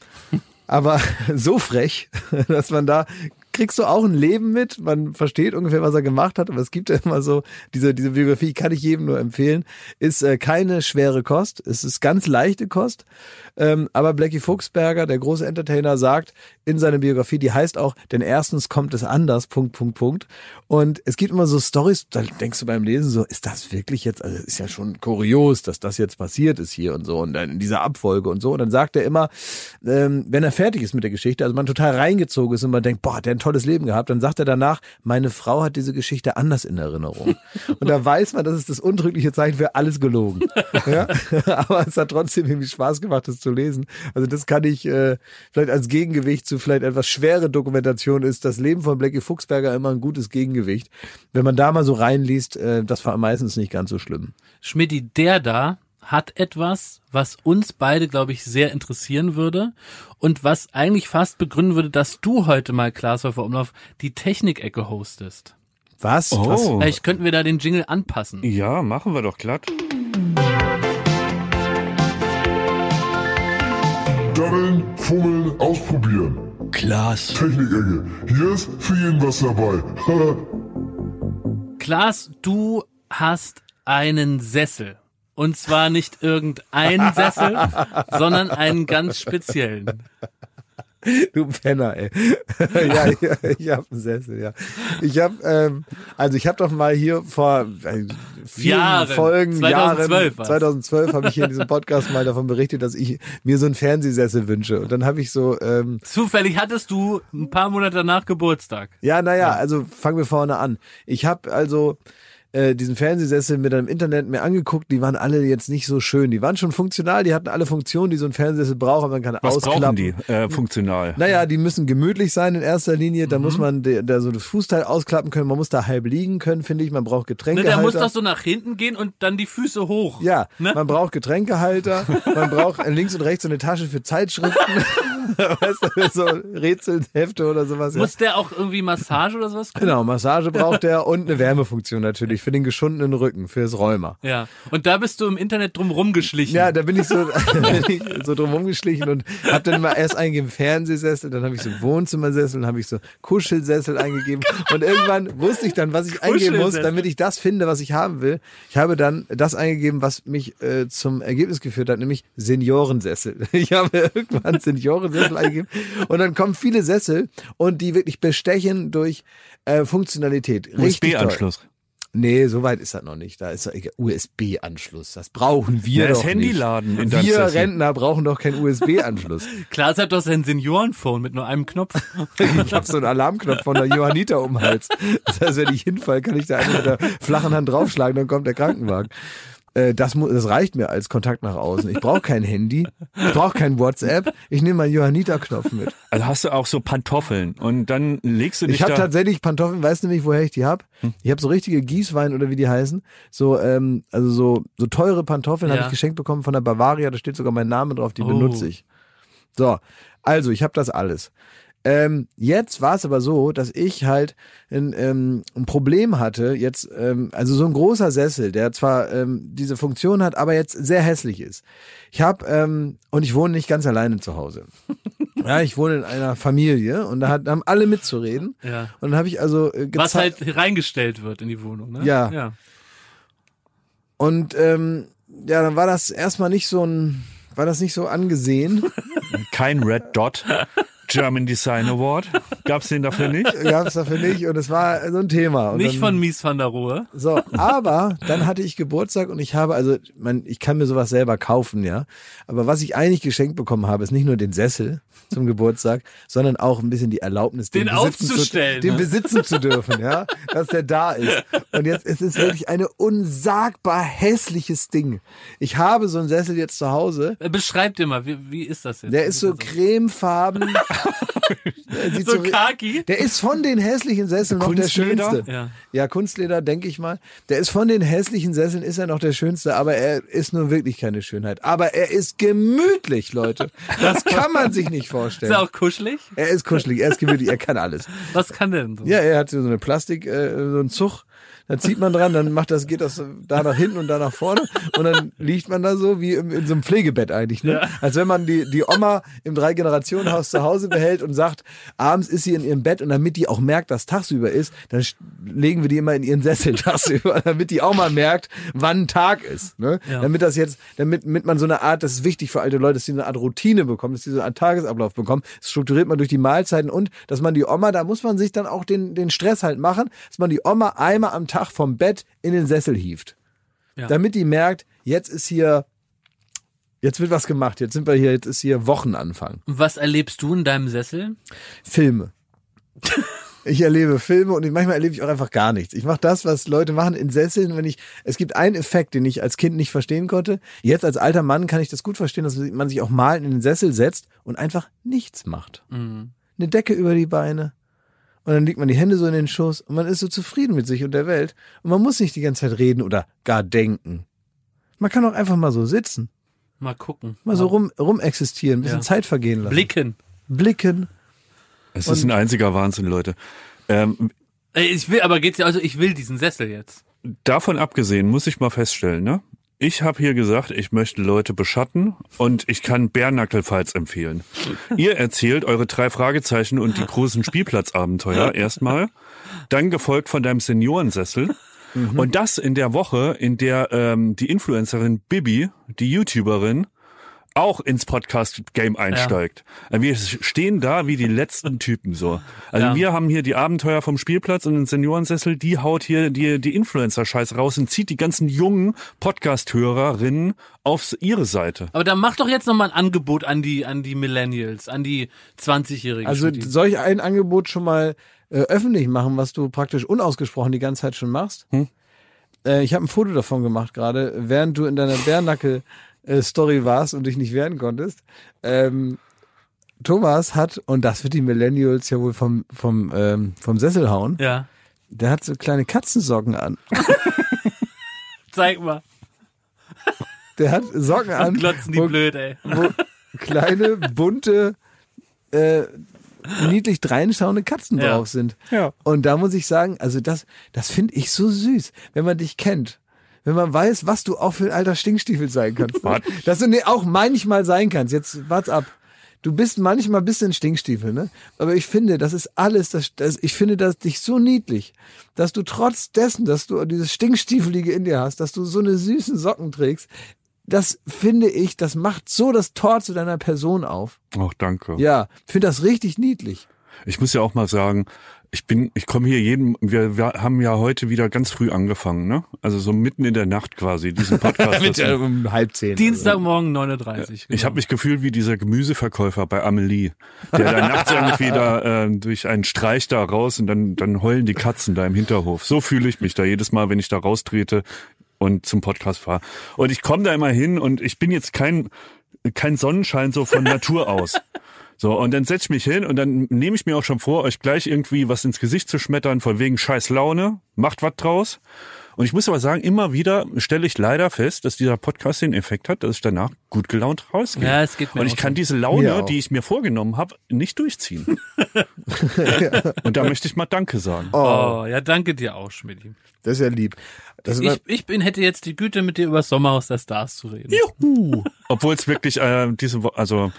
Aber so frech, dass man da kriegst du auch ein Leben mit. Man versteht ungefähr, was er gemacht hat, aber es gibt ja immer so, diese, diese Biografie kann ich jedem nur empfehlen. Ist äh, keine schwere Kost. Es ist ganz leichte Kost. Ähm, aber Blackie Fuchsberger, der große Entertainer, sagt in seiner Biografie, die heißt auch, denn erstens kommt es anders, Punkt, Punkt, Punkt. Und es gibt immer so Stories, da denkst du beim Lesen so, ist das wirklich jetzt, also ist ja schon kurios, dass das jetzt passiert ist hier und so und dann in dieser Abfolge und so. Und dann sagt er immer, ähm, wenn er fertig ist mit der Geschichte, also man total reingezogen ist und man denkt, boah, hat der ein tolles Leben gehabt, dann sagt er danach, meine Frau hat diese Geschichte anders in Erinnerung. Und da weiß man, das ist das untrügliche Zeichen für alles gelogen. Ja? Aber es hat trotzdem irgendwie Spaß gemacht, das zu lesen. Also das kann ich äh, vielleicht als Gegengewicht zu vielleicht etwas schwere Dokumentation ist das Leben von Blackie Fuchsberger immer ein gutes Gegengewicht. Wenn man da mal so reinliest, äh, das war meistens nicht ganz so schlimm. Schmidti, der da, hat etwas, was uns beide, glaube ich, sehr interessieren würde und was eigentlich fast begründen würde, dass du heute mal, Klaas Umlauf, die Technikecke hostest. Was? Oh. Was? Vielleicht könnten wir da den Jingle anpassen. Ja, machen wir doch glatt. Daddeln, fummeln, ausprobieren. Klaas. Technikecke. Hier ist für jeden was dabei. Klaas, du hast einen Sessel. Und zwar nicht irgendein Sessel, sondern einen ganz speziellen. Du Penner, ey. ja, ja, ich habe einen Sessel, ja. Ich habe, ähm, also ich habe doch mal hier vor äh, vielen Jahren. Folgen, 2012 Jahren, war's. 2012 habe ich hier in diesem Podcast mal davon berichtet, dass ich mir so einen Fernsehsessel wünsche. Und dann habe ich so, ähm, Zufällig hattest du ein paar Monate danach Geburtstag. ja, naja, also fangen wir vorne an. Ich habe also äh, diesen Fernsehsessel dann im Internet mir angeguckt, die waren alle jetzt nicht so schön. Die waren schon funktional, die hatten alle Funktionen, die so ein Fernsehsessel braucht, aber man kann Was ausklappen. brauchen die äh, funktional? Naja, die müssen gemütlich sein in erster Linie. Da muss man da so das Fußteil ausklappen können. Man muss da halb liegen können, finde ich. Man braucht Ne, Getränkehalter. der muss doch so nach hinten gehen und dann die Füße hoch. ja, Ne? man braucht Getränkehalter. man braucht links und rechts so eine Tasche für Zeitschriften. weißt du, so Rätselhefte oder sowas. Ja. Muss der auch irgendwie Massage oder sowas können? Genau, Massage braucht er und eine Wärmefunktion natürlich für den geschundenen Rücken, fürs Rheuma. Ja. Und da bist du im Internet drum rumgeschlichen. Ja, da bin ich so, bin ich so drum rumgeschlichen und habe dann mal erst eingegeben Fernsehsessel, dann habe ich so Wohnzimmersessel, dann habe ich so Kuschelsessel eingegeben und irgendwann wusste ich dann, was ich eingeben muss, damit ich das finde, was ich haben will. Ich habe dann das eingegeben, was mich äh, zum Ergebnis geführt hat, nämlich Seniorensessel. Ich habe irgendwann Seniorensessel eingegeben und dann kommen viele Sessel und die wirklich bestechen durch äh, Funktionalität. USB-Anschluss. Nee, so weit ist das noch nicht. Da ist doch egal. USB-Anschluss. Das brauchen wir Ja, das doch Handyladen in nicht. deinem Wir. Rentner brauchen doch keinen USB-Anschluss. Klaas hat doch sein Seniorenphone mit nur einem Knopf. ich habe so einen Alarmknopf von der Johannita um Hals. Das heißt, wenn ich hinfall, kann ich da einfach mit der flachen Hand draufschlagen, dann kommt der Krankenwagen. Äh, Das, das reicht mir als Kontakt nach außen. Ich brauche kein Handy, ich brauche kein WhatsApp. Ich nehme meinen Johannita-Knopf mit. Also hast du auch so Pantoffeln und dann legst du dich Ich habe tatsächlich Pantoffeln, weißt du nicht, woher ich die hab? Ich habe so richtige Gießwein oder wie die heißen. So, ähm, also so, so teure Pantoffeln Ja. habe ich geschenkt bekommen von der Bavaria, da steht sogar mein Name drauf, die Oh. benutze ich. So, also ich habe das alles. Ähm, jetzt war es aber so, dass ich halt ein, ähm, ein Problem hatte, jetzt, ähm, also so ein großer Sessel, der zwar ähm, diese Funktion hat, aber jetzt sehr hässlich ist. Ich habe, ähm, und ich wohne nicht ganz alleine zu Hause. Ja, ich wohne in einer Familie und da hat, haben alle mitzureden. Ja. Und dann habe ich also äh, Was halt reingestellt wird in die Wohnung, ne? Ja. ja. Und ähm, ja, dann war das erstmal nicht so ein, war das nicht so angesehen. Kein Red Dot German Design Award. Gab's den dafür nicht? Gab es dafür nicht und es war so ein Thema. Und Nicht dann, von Mies van der Rohe. So, aber dann hatte ich Geburtstag und ich habe, also, man, ich kann mir sowas selber kaufen, ja. Aber was ich eigentlich geschenkt bekommen habe, ist nicht nur den Sessel zum Geburtstag, sondern auch ein bisschen die Erlaubnis, den, Den besitzen aufzustellen, zu, den besitzen zu dürfen, ja. Dass der da ist. Und jetzt ist es wirklich eine unsagbar hässliches Ding. Ich habe so einen Sessel jetzt zu Hause. Äh, Beschreib dir mal, wie, wie ist das jetzt? Der ist so cremefarben. Der sieht so Kaki. der ist von den hässlichen Sesseln noch der schönste. Ja. ja, Kunstleder, denke ich mal. Der ist von den hässlichen Sesseln ist er noch der schönste, aber er ist nun wirklich keine Schönheit. Aber er ist gemütlich, Leute. Das kann man sich nicht Ist vorstellen. er auch kuschelig? Er ist kuschelig, er ist gemütlich, er kann alles. Was kann denn so? Ja, er hat so eine Plastik, äh, so einen Zug. Da zieht man dran, dann macht das, geht das da nach hinten und da nach vorne und dann liegt man da so wie im, in so einem Pflegebett eigentlich, ne? Als wenn man die, die Oma im Drei-Generationen-Haus zu Hause behält und sagt, abends ist sie in ihrem Bett und damit die auch merkt, dass tagsüber ist, dann legen wir die immer in ihren Sessel tagsüber, damit die auch mal merkt, wann Tag ist, ne? Ja. Damit das jetzt, damit, damit man so eine Art, das ist wichtig für alte Leute, dass sie eine Art Routine bekommen, dass sie so einen Tagesablauf bekommen. Das strukturiert man durch die Mahlzeiten und, dass man die Oma, da muss man sich dann auch den, den Stress halt machen, dass man die Oma einmal am Tag vom Bett in den Sessel hieft. Ja. Damit die merkt, jetzt ist hier, jetzt wird was gemacht, jetzt sind wir hier, jetzt ist hier Wochenanfang. Und was erlebst du in deinem Sessel? Filme. Ich erlebe Filme und manchmal erlebe ich auch einfach gar nichts. Ich mache das, was Leute machen in Sesseln, wenn ich, es gibt einen Effekt, den ich als Kind nicht verstehen konnte. Jetzt als alter Mann kann ich das gut verstehen, dass man sich auch mal in den Sessel setzt und einfach nichts macht. Mhm. Eine Decke über die Beine. Und dann legt man die Hände so in den Schoß und man ist so zufrieden mit sich und der Welt. Und man muss nicht die ganze Zeit reden oder gar denken. Man kann auch einfach mal so sitzen, Mal gucken. mal so rum, rum existieren, ein bisschen Ja. Zeit vergehen lassen. Blicken. Blicken. Es ist ein einziger Wahnsinn, Leute. Ähm, Ich will, aber geht's ja, also ich will diesen Sessel jetzt. davon abgesehen muss ich mal feststellen, ne? Ich habe hier gesagt, ich möchte Leute beschatten und ich kann Bärnackelfights empfehlen. Ihr erzählt eure drei Fragezeichen und die großen Spielplatzabenteuer erstmal, dann gefolgt von deinem Seniorensessel und das in der Woche, in der ähm, die Influencerin Bibi, die YouTuberin, auch ins Podcast-Game einsteigt. Also Wir stehen da wie die letzten Typen so. Also Ja. wir haben hier die Abenteuer vom Spielplatz und den Seniorensessel, die haut hier die, die Influencer-Scheiß raus und zieht die ganzen jungen Podcast-Hörerinnen auf ihre Seite. Aber dann mach doch jetzt noch mal ein Angebot an die, an die Millennials, an die 20-Jährigen. Also soll ich ein Angebot schon mal äh, öffentlich machen, was du praktisch unausgesprochen die ganze Zeit schon machst? Hm? Äh, ich habe ein Foto davon gemacht gerade, während du in deiner Bärnackel-Story warst und dich nicht wehren konntest. Ähm, Thomas hat, und das wird die Millennials ja wohl vom, vom, ähm, vom Sessel hauen, ja. der hat so kleine Katzensocken an. Zeig mal. Der hat Socken an, Glotzen die wo, blöd, ey. wo kleine, bunte, äh, niedlich dreinschauende Katzen Ja. drauf sind. Ja. Und da muss ich sagen, also das, das finde ich so süß, wenn man dich kennt. Wenn man weiß, was du auch für ein alter Stinkstiefel sein kannst. Was? Dass du nee, auch manchmal sein kannst. Jetzt wart's ab. Du bist manchmal ein bisschen Stinkstiefel, ne? Aber ich finde, das ist alles, das, das, ich finde das dich so niedlich, dass du trotz dessen, dass du dieses Stinkstiefelige in dir hast, dass du so eine süßen Socken trägst, das finde ich, das macht so das Tor zu deiner Person auf. Ach, danke. Ja, finde das richtig niedlich. Ich muss ja auch mal sagen, ich bin, ich komme hier jeden, wir, wir haben ja heute wieder ganz früh angefangen, ne? Also so mitten in der Nacht quasi, diesen Podcast. Mit äh, um halb zehn. Dienstagmorgen 39. Ich genau. habe mich gefühlt wie dieser Gemüseverkäufer bei Amelie, der da nachts irgendwie da äh, durch einen Streich da raus und dann, dann heulen die Katzen da im Hinterhof. So fühle ich mich da jedes Mal, wenn ich da raustrete und zum Podcast fahre. Und ich komme da immer hin und ich bin jetzt kein, kein Sonnenschein so von Natur aus. So, und dann setz ich mich hin und dann nehme ich mir auch schon vor, euch gleich irgendwie was ins Gesicht zu schmettern, von wegen scheiß Laune, macht was draus. Und ich muss aber sagen, immer wieder stelle ich leider fest, dass dieser Podcast den Effekt hat, dass ich danach gut gelaunt rausgehe. Ja, es geht mir Und ich kann diese Laune, die ich mir vorgenommen habe, nicht durchziehen. Und da möchte ich mal Danke sagen. Oh, ja, danke dir auch, Schmidt. Das ist ja lieb. Das war, Ich, ich bin, hätte jetzt die Güte, mit dir über das Sommerhaus der Stars zu reden. Juhu. Obwohl es wirklich äh, diese Woche, also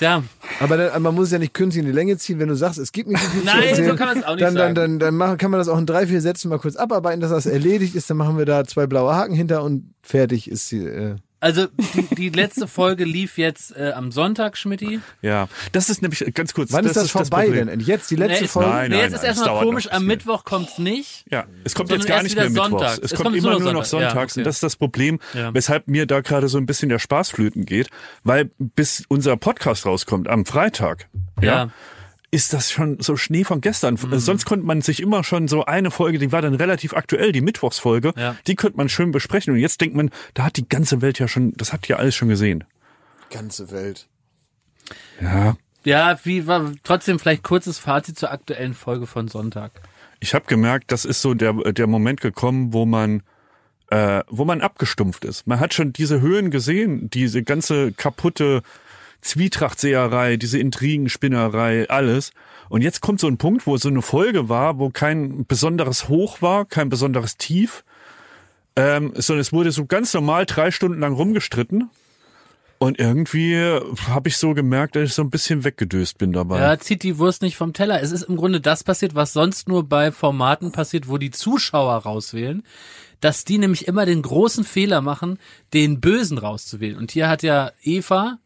Tja, aber dann, man muss es ja nicht künstlich in die Länge ziehen, wenn du sagst, es gibt nicht so viel Nein, zu erzählen. so kann man es auch nicht dann, sagen. Dann, dann, dann machen, kann man das auch in drei, vier Sätzen mal kurz abarbeiten, dass das erledigt ist. Dann machen wir da zwei blaue Haken hinter und fertig ist sie. Äh. Also die, die letzte Folge lief jetzt äh, am Sonntag, Schmidti. ja, das ist nämlich ganz kurz. Wann ist das, vorbei Problem. denn? Jetzt die letzte Nee, Folge? Nein, nee, nein, jetzt ist erstmal komisch, am. Mittwoch kommt's nicht. Ja, es kommt jetzt gar nicht mehr mittwochs. sonntags. Es, Es kommt kommt immer nur nur noch Sonntag. Ja, sonntags okay. und das ist das Problem, Ja. weshalb mir da gerade so ein bisschen der Spaß flöten geht, weil bis unser Podcast rauskommt am Freitag, ja, Ja. Mhm. ist das schon so Schnee von gestern. Sonst konnte man sich immer schon so eine Folge, die war dann relativ aktuell, die Mittwochsfolge, Ja. die könnte man schön besprechen und jetzt denkt man, da hat die ganze Welt ja schon, das hat ja alles schon gesehen. Ganze Welt. Ja, Ja, wie war trotzdem vielleicht kurzes Fazit zur aktuellen Folge von Sonntag. Ich habe gemerkt, das ist so der, der Moment gekommen, wo man, äh, wo man abgestumpft ist. Man hat schon diese Höhen gesehen, diese ganze kaputte Zwietrachtseherei, diese Intrigenspinnerei, alles. Und jetzt kommt so ein Punkt, wo so eine Folge war, wo kein besonderes Hoch war, kein besonderes Tief, ähm, sondern es wurde so ganz normal drei Stunden lang rumgestritten. Und irgendwie habe ich so gemerkt, dass ich so ein bisschen weggedöst bin dabei. Ja, zieht die Wurst nicht vom Teller. Es ist im Grunde das passiert, was sonst nur bei Formaten passiert, wo die Zuschauer rauswählen, dass die nämlich immer den großen Fehler machen, den Bösen rauszuwählen. Und hier hat ja Eva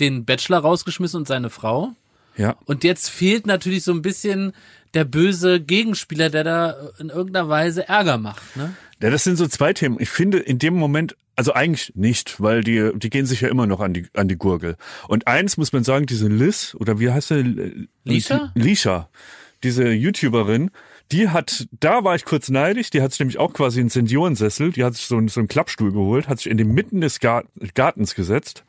den Bachelor rausgeschmissen und seine Frau. ja. Und jetzt fehlt natürlich so ein bisschen der böse Gegenspieler, der da in irgendeiner Weise Ärger macht. Ne? Ja, das sind so zwei Themen. Ich finde in dem Moment, also eigentlich nicht, weil die, die gehen sich ja immer noch an die, an die Gurgel. Und eins muss man sagen, diese Liz, oder wie heißt sie? Lisha? Lisha, diese YouTuberin, die hat, da war ich kurz neidisch, die hat sich nämlich auch quasi einen Seniorensessel, die hat sich so einen, so einen Klappstuhl geholt, hat sich in die Mitten des Gar- Gartens gesetzt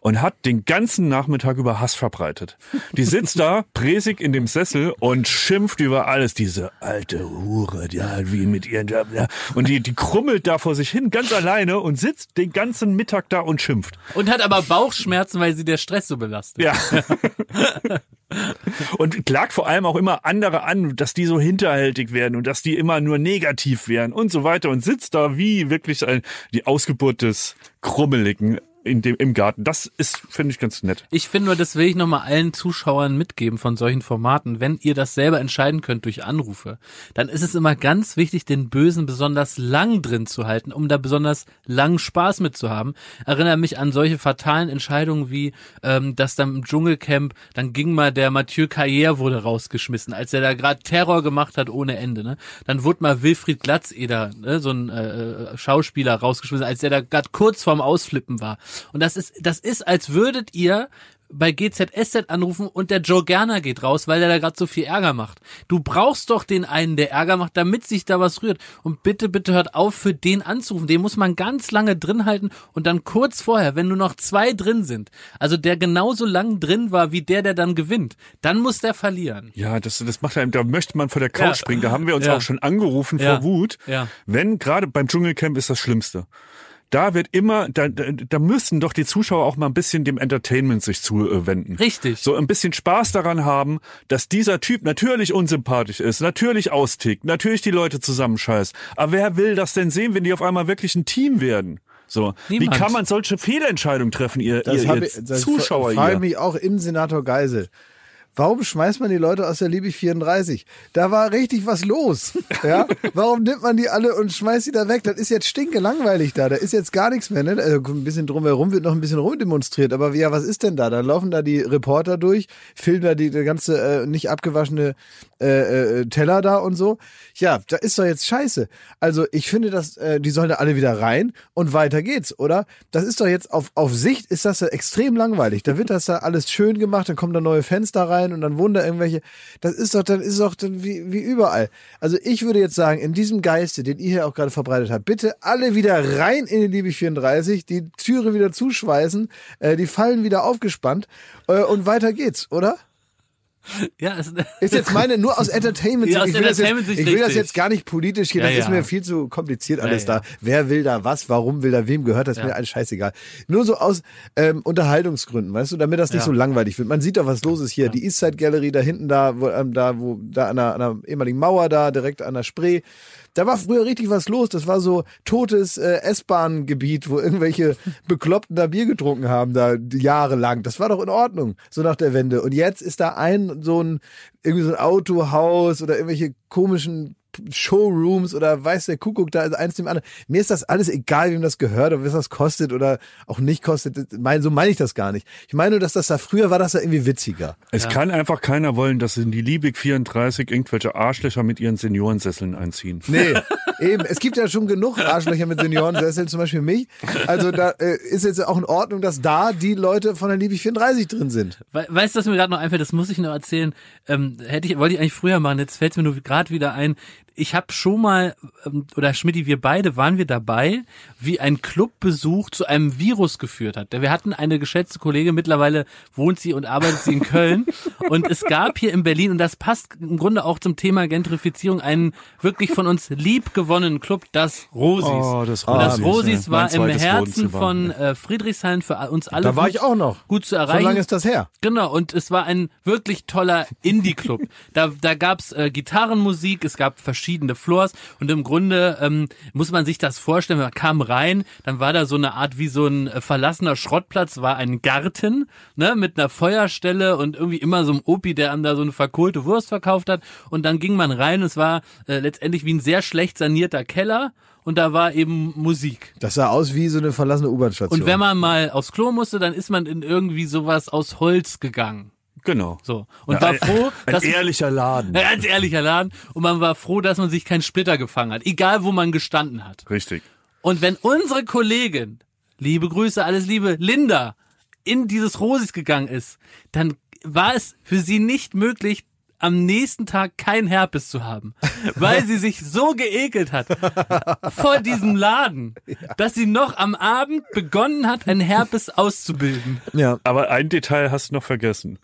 und hat den ganzen Nachmittag über Hass verbreitet. Die sitzt da, präsig in dem Sessel und schimpft über alles. Diese alte Hure, die halt wie mit ihren, ja, und die, die krummelt da vor sich hin, ganz alleine und sitzt den ganzen Mittag da und schimpft. Und hat aber Bauchschmerzen, weil sie der Stress so belastet. Ja. und klagt vor allem auch immer andere an, dass die so hinterhältig werden und dass die immer nur negativ wären und so weiter und sitzt da wie wirklich ein, die Ausgeburt des Krummeligen in dem, im Garten. Das ist, finde ich, ganz nett. Ich finde nur, das will ich nochmal allen Zuschauern mitgeben von solchen Formaten. Wenn ihr das selber entscheiden könnt durch Anrufe, dann ist es immer ganz wichtig, den Bösen besonders lang drin zu halten, um da besonders lang Spaß mit zu haben. Erinnere mich an solche fatalen Entscheidungen wie, ähm, dass dann im Dschungelcamp, dann ging mal der Mathieu Carrière wurde rausgeschmissen, als er da gerade Terror gemacht hat ohne Ende. Ne? Dann wurde mal Wilfried Glatzeder, ne, so ein äh, Schauspieler, rausgeschmissen, als der da gerade kurz vorm Ausflippen war. Und das ist, das ist, als würdet ihr bei GZSZ anrufen und der Joe Gerner geht raus, weil der da gerade so viel Ärger macht. Du brauchst doch den einen, der Ärger macht, damit sich da was rührt. Und bitte, bitte hört auf, für den anzurufen. Den muss man ganz lange drin halten und dann kurz vorher, wenn nur noch zwei drin sind, also der genauso lang drin war wie der, der dann gewinnt, dann muss der verlieren. Ja, das, das macht einem, da möchte man vor der Couch Ja. springen. Da haben wir uns Ja. auch schon angerufen Ja. vor Wut. Ja. Wenn, gerade beim Dschungelcamp ist das Schlimmste. Da wird immer, da, da, da müssen doch die Zuschauer auch mal ein bisschen dem Entertainment sich zuwenden. Richtig. So ein bisschen Spaß daran haben, dass dieser Typ natürlich unsympathisch ist, natürlich austickt, natürlich die Leute zusammenscheißt. Aber wer will das denn sehen, wenn die auf einmal wirklich ein Team werden? So, Niemand. wie kann man solche Fehlentscheidungen treffen, ihr, Das, ihr, ihr ich, das Zuschauer frage hier? mich auch im Senator Geisel. Warum schmeißt man die Leute aus der Liebig 34? Da war richtig was los. Ja? Warum nimmt man die alle und schmeißt die da weg? Das ist jetzt stinke langweilig da. Da ist jetzt gar nichts mehr. Ne? Also ein bisschen drumherum wird noch ein bisschen rumdemonstriert. Aber ja, was ist denn da? Da laufen da die Reporter durch, filmen da die, die ganze äh, nicht abgewaschene äh, äh, Teller da und so. Ja, da ist doch jetzt scheiße. Also ich finde, dass äh, die sollen da alle wieder rein und weiter geht's, oder? Das ist doch jetzt auf, auf Sicht ist das ja extrem langweilig. Da wird das da alles schön gemacht, dann kommen da neue Fenster rein und dann wohnen da irgendwelche. Das ist doch dann ist doch dann wie, wie überall. Also ich würde jetzt sagen, in diesem Geiste, den ihr hier auch gerade verbreitet habt, bitte alle wieder rein in den Liebig 34, die Türe wieder zuschweißen, äh, die Fallen wieder aufgespannt äh, und weiter geht's, oder? Ja, es, Ist jetzt meine nur aus Entertainment. Ja, aus ich will, das jetzt, ich will das jetzt gar nicht politisch hier. Ja, Das ist ja. mir viel zu kompliziert alles da. Wer will da was? Warum will da wem gehört? Das ist mir alles scheißegal. Nur so aus ähm, Unterhaltungsgründen, weißt du, damit das nicht so langweilig wird. Man sieht doch, was los ist hier. Die Eastside Gallery da hinten da, wo, ähm, da, wo da an der, an der ehemaligen Mauer da direkt an der Spree. Da war früher richtig was los. Das war so totes äh, S-Bahn-Gebiet, wo irgendwelche Bekloppten da Bier getrunken haben, da jahrelang. Das war doch in Ordnung, so nach der Wende. Und jetzt ist da ein so ein irgendwie so ein Autohaus oder irgendwelche komischen Showrooms oder weiß der Kuckuck da ist eins dem anderen. Mir ist das alles egal, wem das gehört oder was das kostet oder auch nicht kostet. Mein, so meine ich das gar nicht. Ich meine nur, dass das da früher war, das da irgendwie witziger. Es kann einfach keiner wollen, dass in die Liebig 34 irgendwelche Arschlöcher mit ihren Seniorensesseln einziehen. Nee, eben. Es gibt ja schon genug Arschlöcher mit Seniorensesseln, zum Beispiel mich. Also da äh, ist jetzt auch in Ordnung, dass da die Leute von der Liebig 34 drin sind. We weißt du, was mir gerade noch einfällt? Das muss ich noch erzählen. Ähm, hätte ich, wollte ich eigentlich früher machen. Jetzt fällt es mir nur gerade wieder ein. Ich habe schon mal ähm, oder Schmidti, wir beide waren wir dabei, wie ein Clubbesuch zu einem Virus geführt hat. Wir hatten eine geschätzte Kollegin, mittlerweile wohnt sie und arbeitet sie in Köln. und es gab hier in Berlin und das passt im Grunde auch zum Thema Gentrifizierung einen wirklich von uns lieb gewonnenen Club, das Rosis. Oh, das und das Rosis, Rosis ja. war im Herzen von äh, Friedrichshain für uns alle. Da war gut- ich auch noch. Gut zu So erreichen. lange ist das her. Genau, und es war ein wirklich toller Indie-Club. da da gab's äh, Gitarrenmusik, es gab verschiedene Floors und im Grunde ähm, muss man sich das vorstellen, man kam rein, dann war da so eine Art wie so ein äh, verlassener Schrottplatz, war ein Garten, ne, mit einer Feuerstelle und irgendwie immer so ein Opi, der einem da so eine verkohlte Wurst verkauft hat und dann ging man rein, es war äh, letztendlich wie ein sehr schlecht sanierter Keller und da war eben Musik. Das sah aus wie so eine verlassene U-Bahn-Station. Und wenn man mal aufs Klo musste, dann ist man in irgendwie sowas aus Holz gegangen. Genau. So. Und war froh, Ein dass. ehrlicher Laden. Ja, ganz ehrlicher Laden. Und man war froh, dass man sich keinen Splitter gefangen hat. Egal, wo man gestanden hat. Richtig. Und wenn unsere Kollegin, liebe Grüße, alles Liebe, Linda, in dieses Rosis gegangen ist, dann war es für sie nicht möglich, am nächsten Tag kein Herpes zu haben, weil sie sich so geekelt hat vor diesem Laden, dass sie noch am Abend begonnen hat, ein Herpes auszubilden. Ja. Aber ein Detail hast du noch vergessen.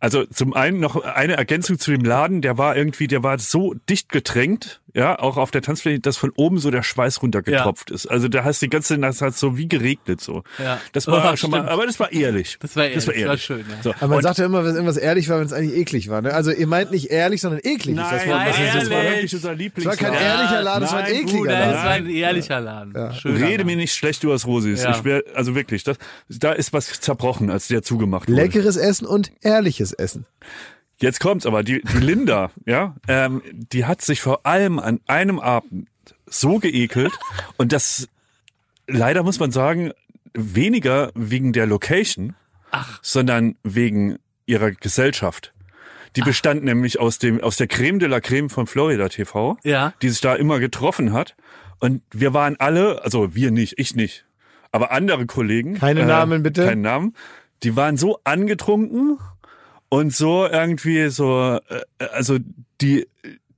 Also zum einen noch eine Ergänzung zu dem Laden, der war irgendwie, der war so dicht gedrängt, ja, auch auf der Tanzfläche, dass von oben so der Schweiß runtergetropft ist. Also da hast du die ganze, das hat so wie geregnet so. Ja. Das war Oh, schon mal, stimmt. aber das war ehrlich. Das war ehrlich, Das war, das war ehrlich. schön, ja. So. Aber man Und- sagt ja immer, wenn irgendwas ehrlich war, wenn es eigentlich eklig war. Ne? Also ihr meint nicht ehrlich, sondern eklig. ist das Nein, Wort, nein, was ihr das war ehrlich. wirklich unser Es Lieblings. war kein ehrlicher Laden, es war ein Nein, ekliger Bruder, Laden. das war ein ehrlicher Laden. Schöner Rede Laden. mir nicht schlecht über das Rosis. Ja. Ich wär, also wirklich, das, da ist was zerbrochen, als der zugemacht wurde. Leckeres Essen und ehrliches Essen. Jetzt kommt's aber, die, die Linda, ja, ähm, die hat sich vor allem an einem Abend so geekelt und das leider muss man sagen, weniger wegen der Location, sondern wegen ihrer Gesellschaft. Die bestand nämlich aus dem, aus der Creme de la Creme von Florida TV, Ja. die sich da immer getroffen hat. Und wir waren alle, also wir nicht, ich nicht, aber andere Kollegen. äh, Keine Namen, bitte. Keinen Namen. Die waren so angetrunken und so irgendwie so, äh, also die,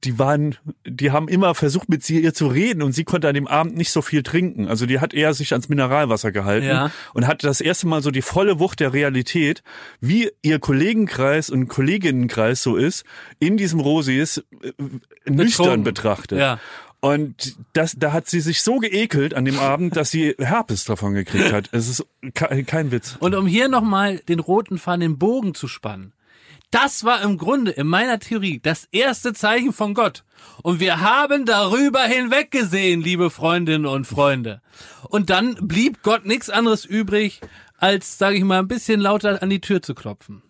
die waren, die haben immer versucht mit sie ihr zu reden und sie konnte an dem Abend nicht so viel trinken. Also die hat eher sich ans Mineralwasser gehalten Ja. und hatte das erste Mal so die volle Wucht der Realität, wie ihr Kollegenkreis und Kolleginnenkreis so ist, in diesem Rosis äh, nüchtern betrachtet. Ja. Und das, da hat sie sich so geekelt an dem Abend, dass sie Herpes davon gekriegt hat. Es ist ke- kein Witz. Und um hier nochmal den roten Faden, den Bogen zu spannen. Das war im Grunde in meiner Theorie das erste Zeichen von Gott. Und wir haben darüber hinweggesehen, liebe Freundinnen und Freunde. Und dann blieb Gott nichts anderes übrig, als, sage ich mal, ein bisschen lauter an die Tür zu klopfen.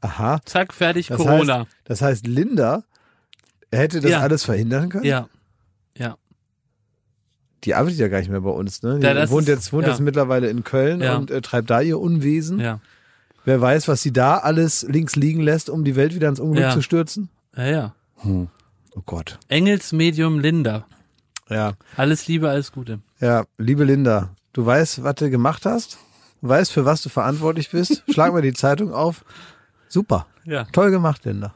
Aha. Zack, fertig, Das Corona. heißt, das heißt, Linda hätte das Ja. alles verhindern können? ja. Ja. Die arbeitet ja gar nicht mehr bei uns, ne? Die Ja, wohnt ist- jetzt, wohnt ja. jetzt mittlerweile in Köln und äh, treibt da ihr Unwesen. Ja. Wer weiß, was sie da alles links liegen lässt, um die Welt wieder ins Unglück Ja. zu stürzen? Ja, ja. Oh Gott. Engelsmedium Linda. Ja. Alles Liebe, alles Gute. Ja, liebe Linda, du weißt, was du gemacht hast? Du weißt, für was du verantwortlich bist? Schlag mir die Zeitung auf. Super. Ja. Toll gemacht, Linda.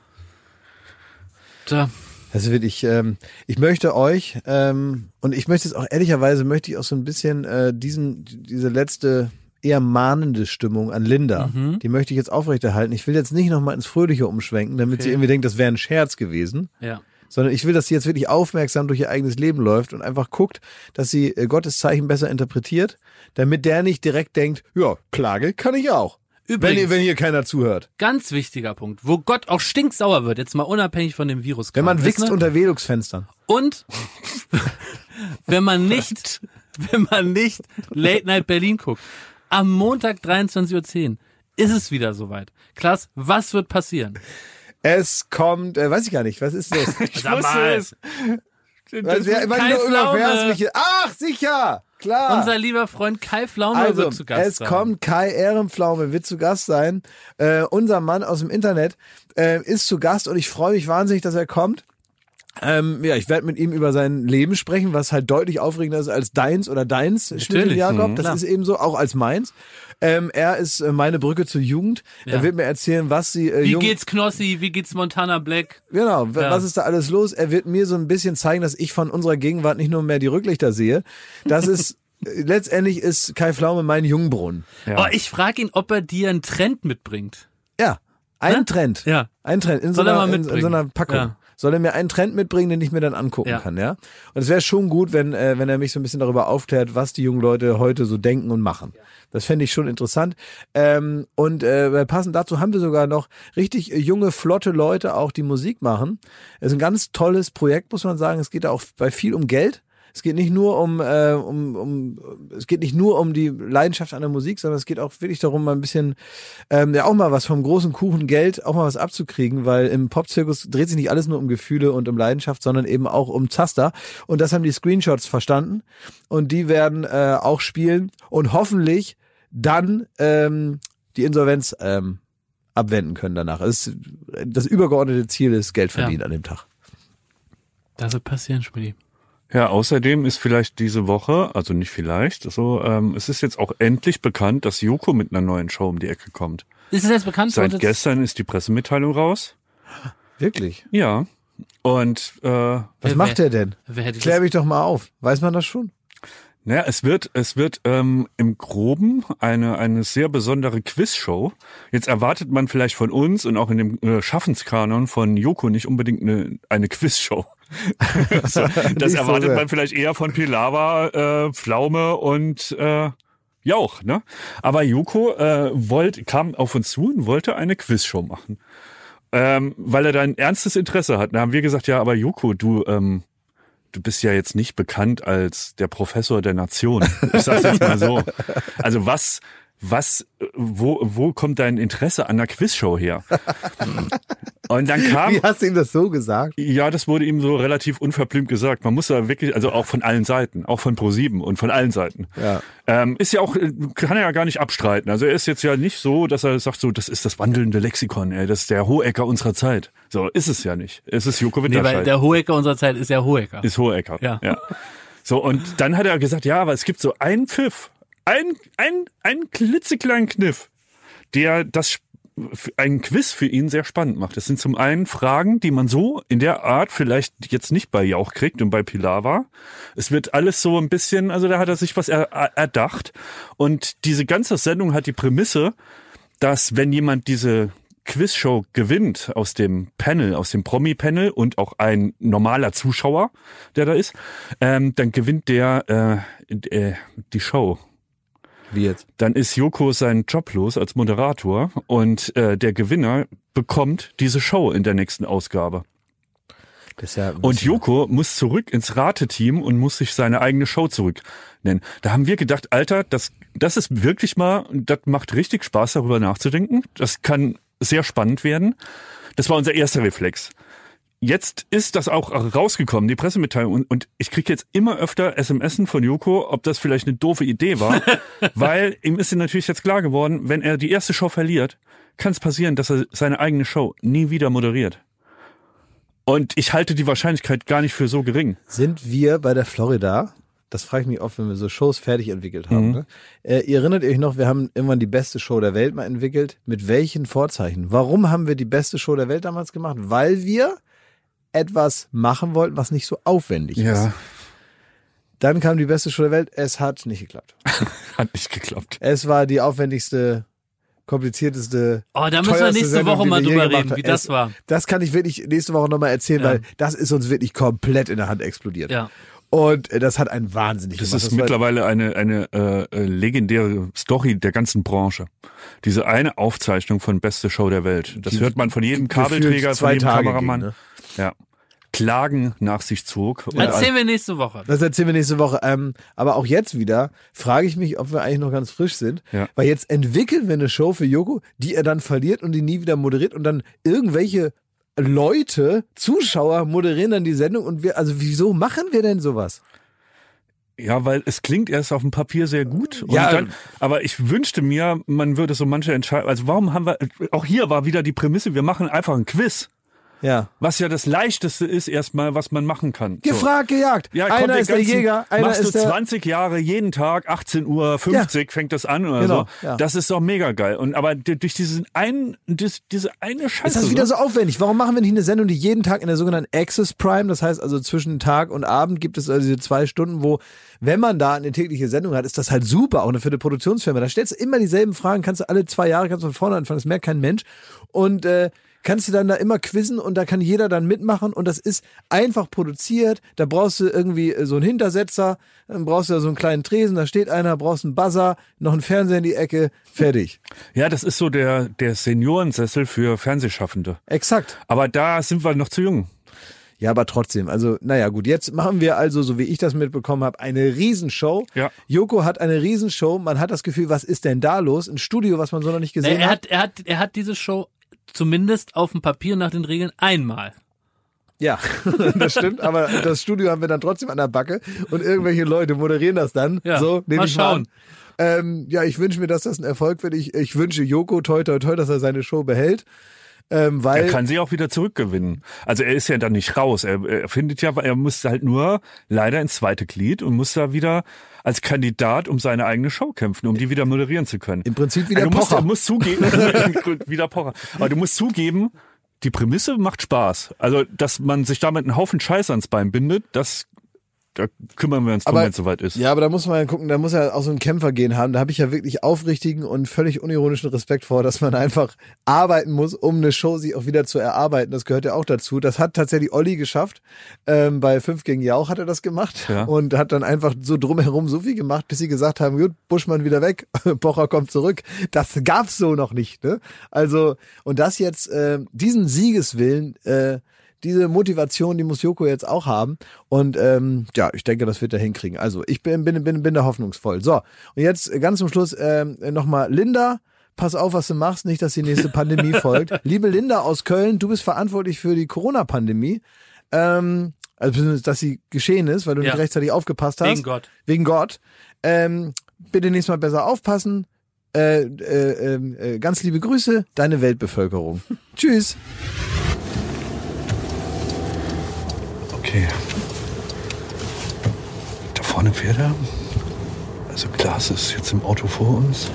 So. Also wirklich, ähm, ich möchte euch, ähm, und ich möchte jetzt auch ehrlicherweise, möchte ich auch so ein bisschen äh, diesen, diese letzte eher mahnende Stimmung an Linda, Mhm. die möchte ich jetzt aufrechterhalten. Ich will jetzt nicht nochmal ins Fröhliche umschwenken, damit sie Okay. irgendwie denkt, das wäre ein Scherz gewesen, Ja. sondern ich will, dass sie jetzt wirklich aufmerksam durch ihr eigenes Leben läuft und einfach guckt, dass sie äh, Gottes Zeichen besser interpretiert, damit der nicht direkt denkt, ja, Klage kann ich auch. Wenn, Übrigens, ihr- wenn hier keiner zuhört. ganz wichtiger Punkt, wo Gott auch stinksauer wird, jetzt mal unabhängig von dem Virus. Wenn man ist, wichst ne? unter Velux-Fenstern. Und wenn man nicht, wenn man nicht Late Night Berlin guckt, am Montag 23.10 Uhr ist es wieder soweit. Klaas, was wird passieren? Es kommt, äh, weiß ich gar nicht, was ist das? Sag mal, wer, Kai nur immer Pflaume. Versliche- Ach, sicher, klar. unser lieber Freund Kai Pflaume also, wird zu Gast es sein. kommt Kai Ehrenpflaume, wird zu Gast sein. Äh, unser Mann aus dem Internet äh, ist zu Gast und ich freue mich wahnsinnig, dass er kommt. Ähm, ja, ich werde mit ihm über sein Leben sprechen, was halt deutlich aufregender ist als deins oder deins, Schmidt Jakob. mhm, das klar. ist eben so, auch als meins. Ähm, er ist äh, meine Brücke zur Jugend. Ja. Er wird mir erzählen, was sie äh, Wie jung, geht's Knossi? Wie geht's Montana Black? Genau, Ja. was ist da alles los? Er wird mir so ein bisschen zeigen, dass ich von unserer Gegenwart nicht nur mehr die Rücklichter sehe. Das ist äh, letztendlich ist Kai Pflaume mein Jungbrunnen. Ja. Oh, ich frage ihn, ob er dir einen Trend mitbringt. Ja, ein Hä? Trend. Ja. Ein Trend in so, er einer, in, in so einer Packung. Ja. Soll er mir einen Trend mitbringen, den ich mir dann angucken Ja. kann, ja? Und es wäre schon gut, wenn, äh, wenn er mich so ein bisschen darüber aufklärt, was die jungen Leute heute so denken und machen. Das fände ich schon interessant. Ähm, und äh, passend dazu haben wir sogar noch richtig äh, junge, flotte Leute auch, die Musik machen. Es ist ein ganz tolles Projekt, muss man sagen. Es geht auch bei viel um Geld. Es geht nicht nur um, äh, um, um es geht nicht nur um die Leidenschaft an der Musik, sondern es geht auch wirklich darum, mal ein bisschen ähm, ja auch mal was vom großen Kuchen Geld auch mal was abzukriegen, weil im Popzirkus dreht sich nicht alles nur um Gefühle und um Leidenschaft, sondern eben auch um Zaster. Und das haben die Screenshots verstanden und die werden äh, auch spielen und hoffentlich dann ähm, die Insolvenz ähm, abwenden können danach. Es das übergeordnete Ziel ist Geld verdienen an dem Tag. Das wird passieren, Schmidt. Ja, außerdem ist vielleicht diese Woche, also nicht vielleicht, so, ähm, es ist jetzt auch endlich bekannt, dass Joko mit einer neuen Show um die Ecke kommt. Ist es jetzt bekannt? Seit gestern ist die Pressemitteilung raus. Wirklich? Ja. Und äh, Was Wer- macht er denn? Wer hätte Klär mich doch mal auf. Weiß man das schon? Naja, es wird, es wird ähm, im Groben eine, eine sehr besondere Quizshow. Jetzt erwartet man vielleicht von uns und auch in dem äh, Schaffenskanon von Joko nicht unbedingt eine, eine Quizshow. so, das so erwartet sehr. man vielleicht eher von Pilava, äh, Pflaume und äh, Jauch. Ne? Aber Joko äh, wollt, kam auf uns zu und wollte eine Quizshow machen. Ähm, weil er da ein ernstes Interesse hat. Da haben wir gesagt, ja, aber Joko, du, ähm, du bist ja jetzt nicht bekannt als der Professor der Nation. Ich sag's jetzt mal so. Also was, was, äh, wo, wo kommt dein Interesse an der Quizshow her? Und dann kam, Wie hast du ihm das so gesagt? ja, das wurde ihm so relativ unverblümt gesagt. Man muss da wirklich, also auch von allen Seiten, auch von Pro7 und von allen Seiten. Ja. Ähm, ist ja auch, äh, kann er ja gar nicht abstreiten. Also er ist jetzt ja nicht so, dass er sagt so, das ist das wandelnde Lexikon, ey, das ist der Hohecker unserer Zeit. So ist es ja nicht. Es ist Joko Nee, Winterscheid. weil der Hohecker unserer Zeit ist ja Hohecker. ist Hohecker. Ja. ja. So, und dann hat er gesagt, ja, aber es gibt so einen Pfiff, ein, ein, ein klitzekleinen Kniff, der das ein Quiz für ihn sehr spannend macht. Das sind zum einen Fragen, die man so in der Art vielleicht jetzt nicht bei Jauch kriegt und bei Pilava. Es wird alles so ein bisschen, also da hat er sich was er- erdacht. Und diese ganze Sendung hat die Prämisse, dass wenn jemand diese Quizshow gewinnt aus dem Panel, aus dem Promi-Panel und auch ein normaler Zuschauer, der da ist, ähm, dann gewinnt der äh, äh, die Show. Jetzt? Dann ist Joko seinen Job los als Moderator und äh, der Gewinner bekommt diese Show in der nächsten Ausgabe. Ja Und Joko muss zurück ins Rateteam und muss sich seine eigene Show zurück nennen. Da haben wir gedacht, Alter, das, das ist wirklich mal, das macht richtig Spaß, darüber nachzudenken. Das kann sehr spannend werden. Das war unser erster Reflex. Jetzt ist das auch rausgekommen, die Pressemitteilung. Und, und ich kriege jetzt immer öfter SMSen von Joko, ob das vielleicht eine doofe Idee war. weil ihm ist natürlich jetzt klar geworden, wenn er die erste Show verliert, kann es passieren, dass er seine eigene Show nie wieder moderiert. Und ich halte die Wahrscheinlichkeit gar nicht für so gering. Sind wir bei der Florida? Das frage ich mich oft, wenn wir so Shows fertig entwickelt Mhm. haben. Ne? Äh, ihr erinnert euch noch, wir haben irgendwann die beste Show der Welt mal entwickelt. Mit welchen Vorzeichen? Warum haben wir die beste Show der Welt damals gemacht? Weil wir etwas machen wollten, was nicht so aufwendig ist. Dann kam die beste Show der Welt. Es hat nicht geklappt. hat nicht geklappt. Es war die aufwendigste, komplizierteste. Oh, da müssen wir nächste Sendung, Woche mal drüber reden, wie das Es- war. Das kann ich wirklich nächste Woche nochmal erzählen, Ja. weil das ist uns wirklich komplett in der Hand explodiert. Ja. Und äh, das hat einen wahnsinnig Das gemacht. ist war- mittlerweile eine, eine äh, äh, legendäre Story der ganzen Branche. Diese eine Aufzeichnung von Beste Show der Welt. Das Die hört man von jedem Kabelträger, zwei von jedem Tage Kameramann. ging, ne? Ja. Klagen nach sich zog. Und Erzählen wir nächste Woche. Das erzählen wir nächste Woche. Ähm, aber auch jetzt wieder frage ich mich, ob wir eigentlich noch ganz frisch sind. Ja. Weil jetzt entwickeln wir eine Show für Joko, die er dann verliert und die nie wieder moderiert und dann irgendwelche Leute, Zuschauer moderieren dann die Sendung und wir, also wieso machen wir denn sowas? Ja, weil es klingt erst auf dem Papier sehr gut. Und Ja. dann, aber ich wünschte mir, man würde so manche Entscheidungen, also warum haben wir, auch hier war wieder die Prämisse, wir machen einfach ein Quiz. Ja. Was ja das Leichteste ist erstmal, was man machen kann. So. Gefragt, gejagt. Ja, einer ist der Jäger, einer machst ist du der. 20 Jahre jeden Tag 18 Uhr 50 fängt das an oder Genau, so. ja. Das ist doch mega geil. Und aber durch diesen einen, dis, diese eine Scheiße. Ist das wieder so aufwendig? Warum machen wir nicht eine Sendung, die jeden Tag in der sogenannten Access Prime, das heißt also zwischen Tag und Abend gibt es also diese zwei Stunden, wo, wenn man da eine tägliche Sendung hat, ist das halt super, auch für eine Produktionsfirma. Da stellst du immer dieselben Fragen, kannst du alle zwei Jahre, kannst du von vorne anfangen, das merkt kein Mensch. Und äh, kannst du dann da immer quizzen und da kann jeder dann mitmachen und das ist einfach produziert. Da brauchst du irgendwie äh, so einen Hintersetzer, dann brauchst du da so einen kleinen Tresen, da steht einer, brauchst einen Buzzer, noch einen Fernseher in die Ecke, fertig. Ja, das ist so der, der Seniorensessel für Fernsehschaffende. Exakt. Aber da sind wir noch zu jung. Ja, aber trotzdem, also naja gut, jetzt machen wir also, so wie ich das mitbekommen habe, eine Riesenshow. Ja. Joko hat eine Riesenshow, man hat das Gefühl, was ist denn da los? Ein Studio, was man so noch nicht gesehen er, hat. hat, er, hat, er hat diese Show zumindest auf dem Papier nach den Regeln einmal. Ja, das stimmt, aber das Studio haben wir dann trotzdem an der Backe und irgendwelche Leute moderieren das dann. Ja, so, nehme mal ich mal schauen. Ähm, ja, ich wünsche mir, dass das ein Erfolg wird. Ich, ich wünsche Joko toi toi toi, dass er seine Show behält. Ähm, weil Er kann sie auch wieder zurückgewinnen. Also er ist ja dann nicht raus. Er, er findet ja, er muss halt nur leider ins zweite Glied und muss da wieder als Kandidat um seine eigene Show kämpfen, um die wieder moderieren zu können. im Prinzip wieder Also du musst, Pocher. du musst zugeben, wieder Pocher. Aber du musst zugeben, die Prämisse macht Spaß. Also, dass man sich damit einen Haufen Scheiß ans Bein bindet, das da kümmern wir uns drum, wenn es soweit ist. Ja, aber da muss man ja gucken, da muss er auch so ein Kämpfergehen haben. Da habe ich ja wirklich aufrichtigen und völlig unironischen Respekt vor, dass man einfach arbeiten muss, um eine Show sich auch wieder zu erarbeiten. Das gehört ja auch dazu. Das hat tatsächlich Olli geschafft. Ähm, bei 5 gegen Jauch hat er das gemacht Ja. und hat dann einfach so drumherum so viel gemacht, bis sie gesagt haben, gut, Buschmann wieder weg, Pocher kommt zurück. Das gab's so noch nicht. Ne? Also, und das jetzt, äh, diesen Siegeswillen, äh, diese Motivation, die muss Joko jetzt auch haben. Und ähm, ja, ich denke, das wird er hinkriegen. Also ich bin, bin, bin, bin da hoffnungsvoll. So, und jetzt äh, ganz zum Schluss ähm, nochmal Linda. Pass auf, was du machst, nicht, dass die nächste Pandemie folgt. Liebe Linda aus Köln, du bist verantwortlich für die Corona-Pandemie. Ähm, also, dass sie geschehen ist, weil du Ja. nicht rechtzeitig aufgepasst hast. Wegen Gott. Wegen Gott. Ähm, bitte nächstes Mal besser aufpassen. Äh, äh, ähm, äh, ganz liebe Grüße, deine Weltbevölkerung. Tschüss. Okay. Da vorne fährt er. Also Klaas ist jetzt im Auto vor uns.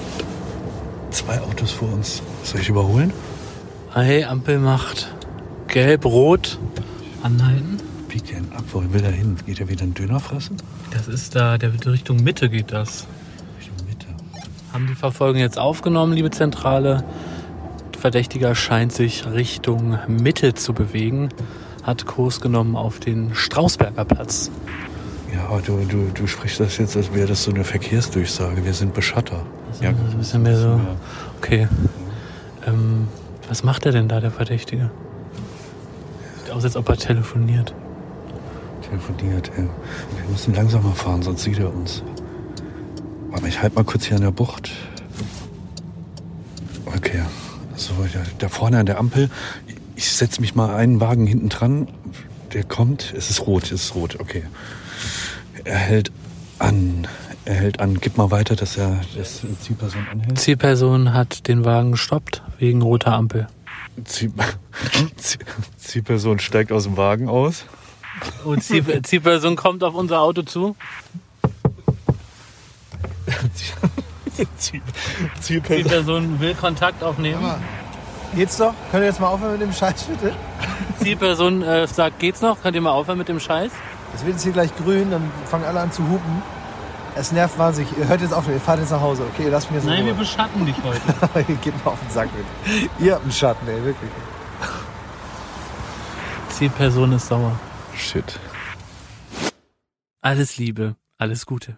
Zwei Autos vor uns. Soll ich überholen? Hey, Ampel macht gelb, rot. Anhalten. Biegt er ihn ab? Wo will er hin? Geht er wieder einen Döner fressen? Das ist da, der Richtung Mitte geht das. Richtung Mitte. Haben die Verfolgung jetzt aufgenommen, liebe Zentrale? Verdächtiger scheint sich Richtung Mitte zu bewegen. Hat Kurs genommen auf den Strausberger Platz. Ja, aber du, du, du sprichst das jetzt, als wäre das so eine Verkehrsdurchsage. Wir sind Beschatter. Ja, Das ist ein bisschen mehr so. Okay. Ähm, was macht er denn da, der Verdächtige? Sieht aus, als ob er telefoniert. telefoniert. ey. Wir müssen langsamer fahren, sonst sieht er uns. Aber ich halte mal kurz hier an der Bucht. Okay. So, da, da vorne an der Ampel. Ich setze mich mal einen Wagen hinten dran. Der kommt. Es ist rot, es ist rot. Okay. Er hält an. Er hält an. Gib mal weiter, dass er das Zielperson anhält. Zielperson hat den Wagen gestoppt wegen roter Ampel. Ziel, Ziel, Zielperson steigt aus dem Wagen aus. Und Ziel, Zielperson kommt auf unser Auto zu. Ziel, Zielperson. Zielperson will Kontakt aufnehmen. Geht's doch? Könnt ihr jetzt mal aufhören mit dem Scheiß, bitte? Zielperson äh, sagt, geht's noch? Könnt ihr mal aufhören mit dem Scheiß? Es wird jetzt hier gleich grün, dann fangen alle an zu hupen. Es nervt wahnsinnig. Ihr hört jetzt auf, ihr fahrt jetzt nach Hause. Okay, lasst mich jetzt in Nein, wir beschatten dich heute. ihr geht mal auf den Sack mit. Ihr habt einen Schatten, ey, wirklich. Zielperson ist sauer. Shit. Alles Liebe, alles Gute.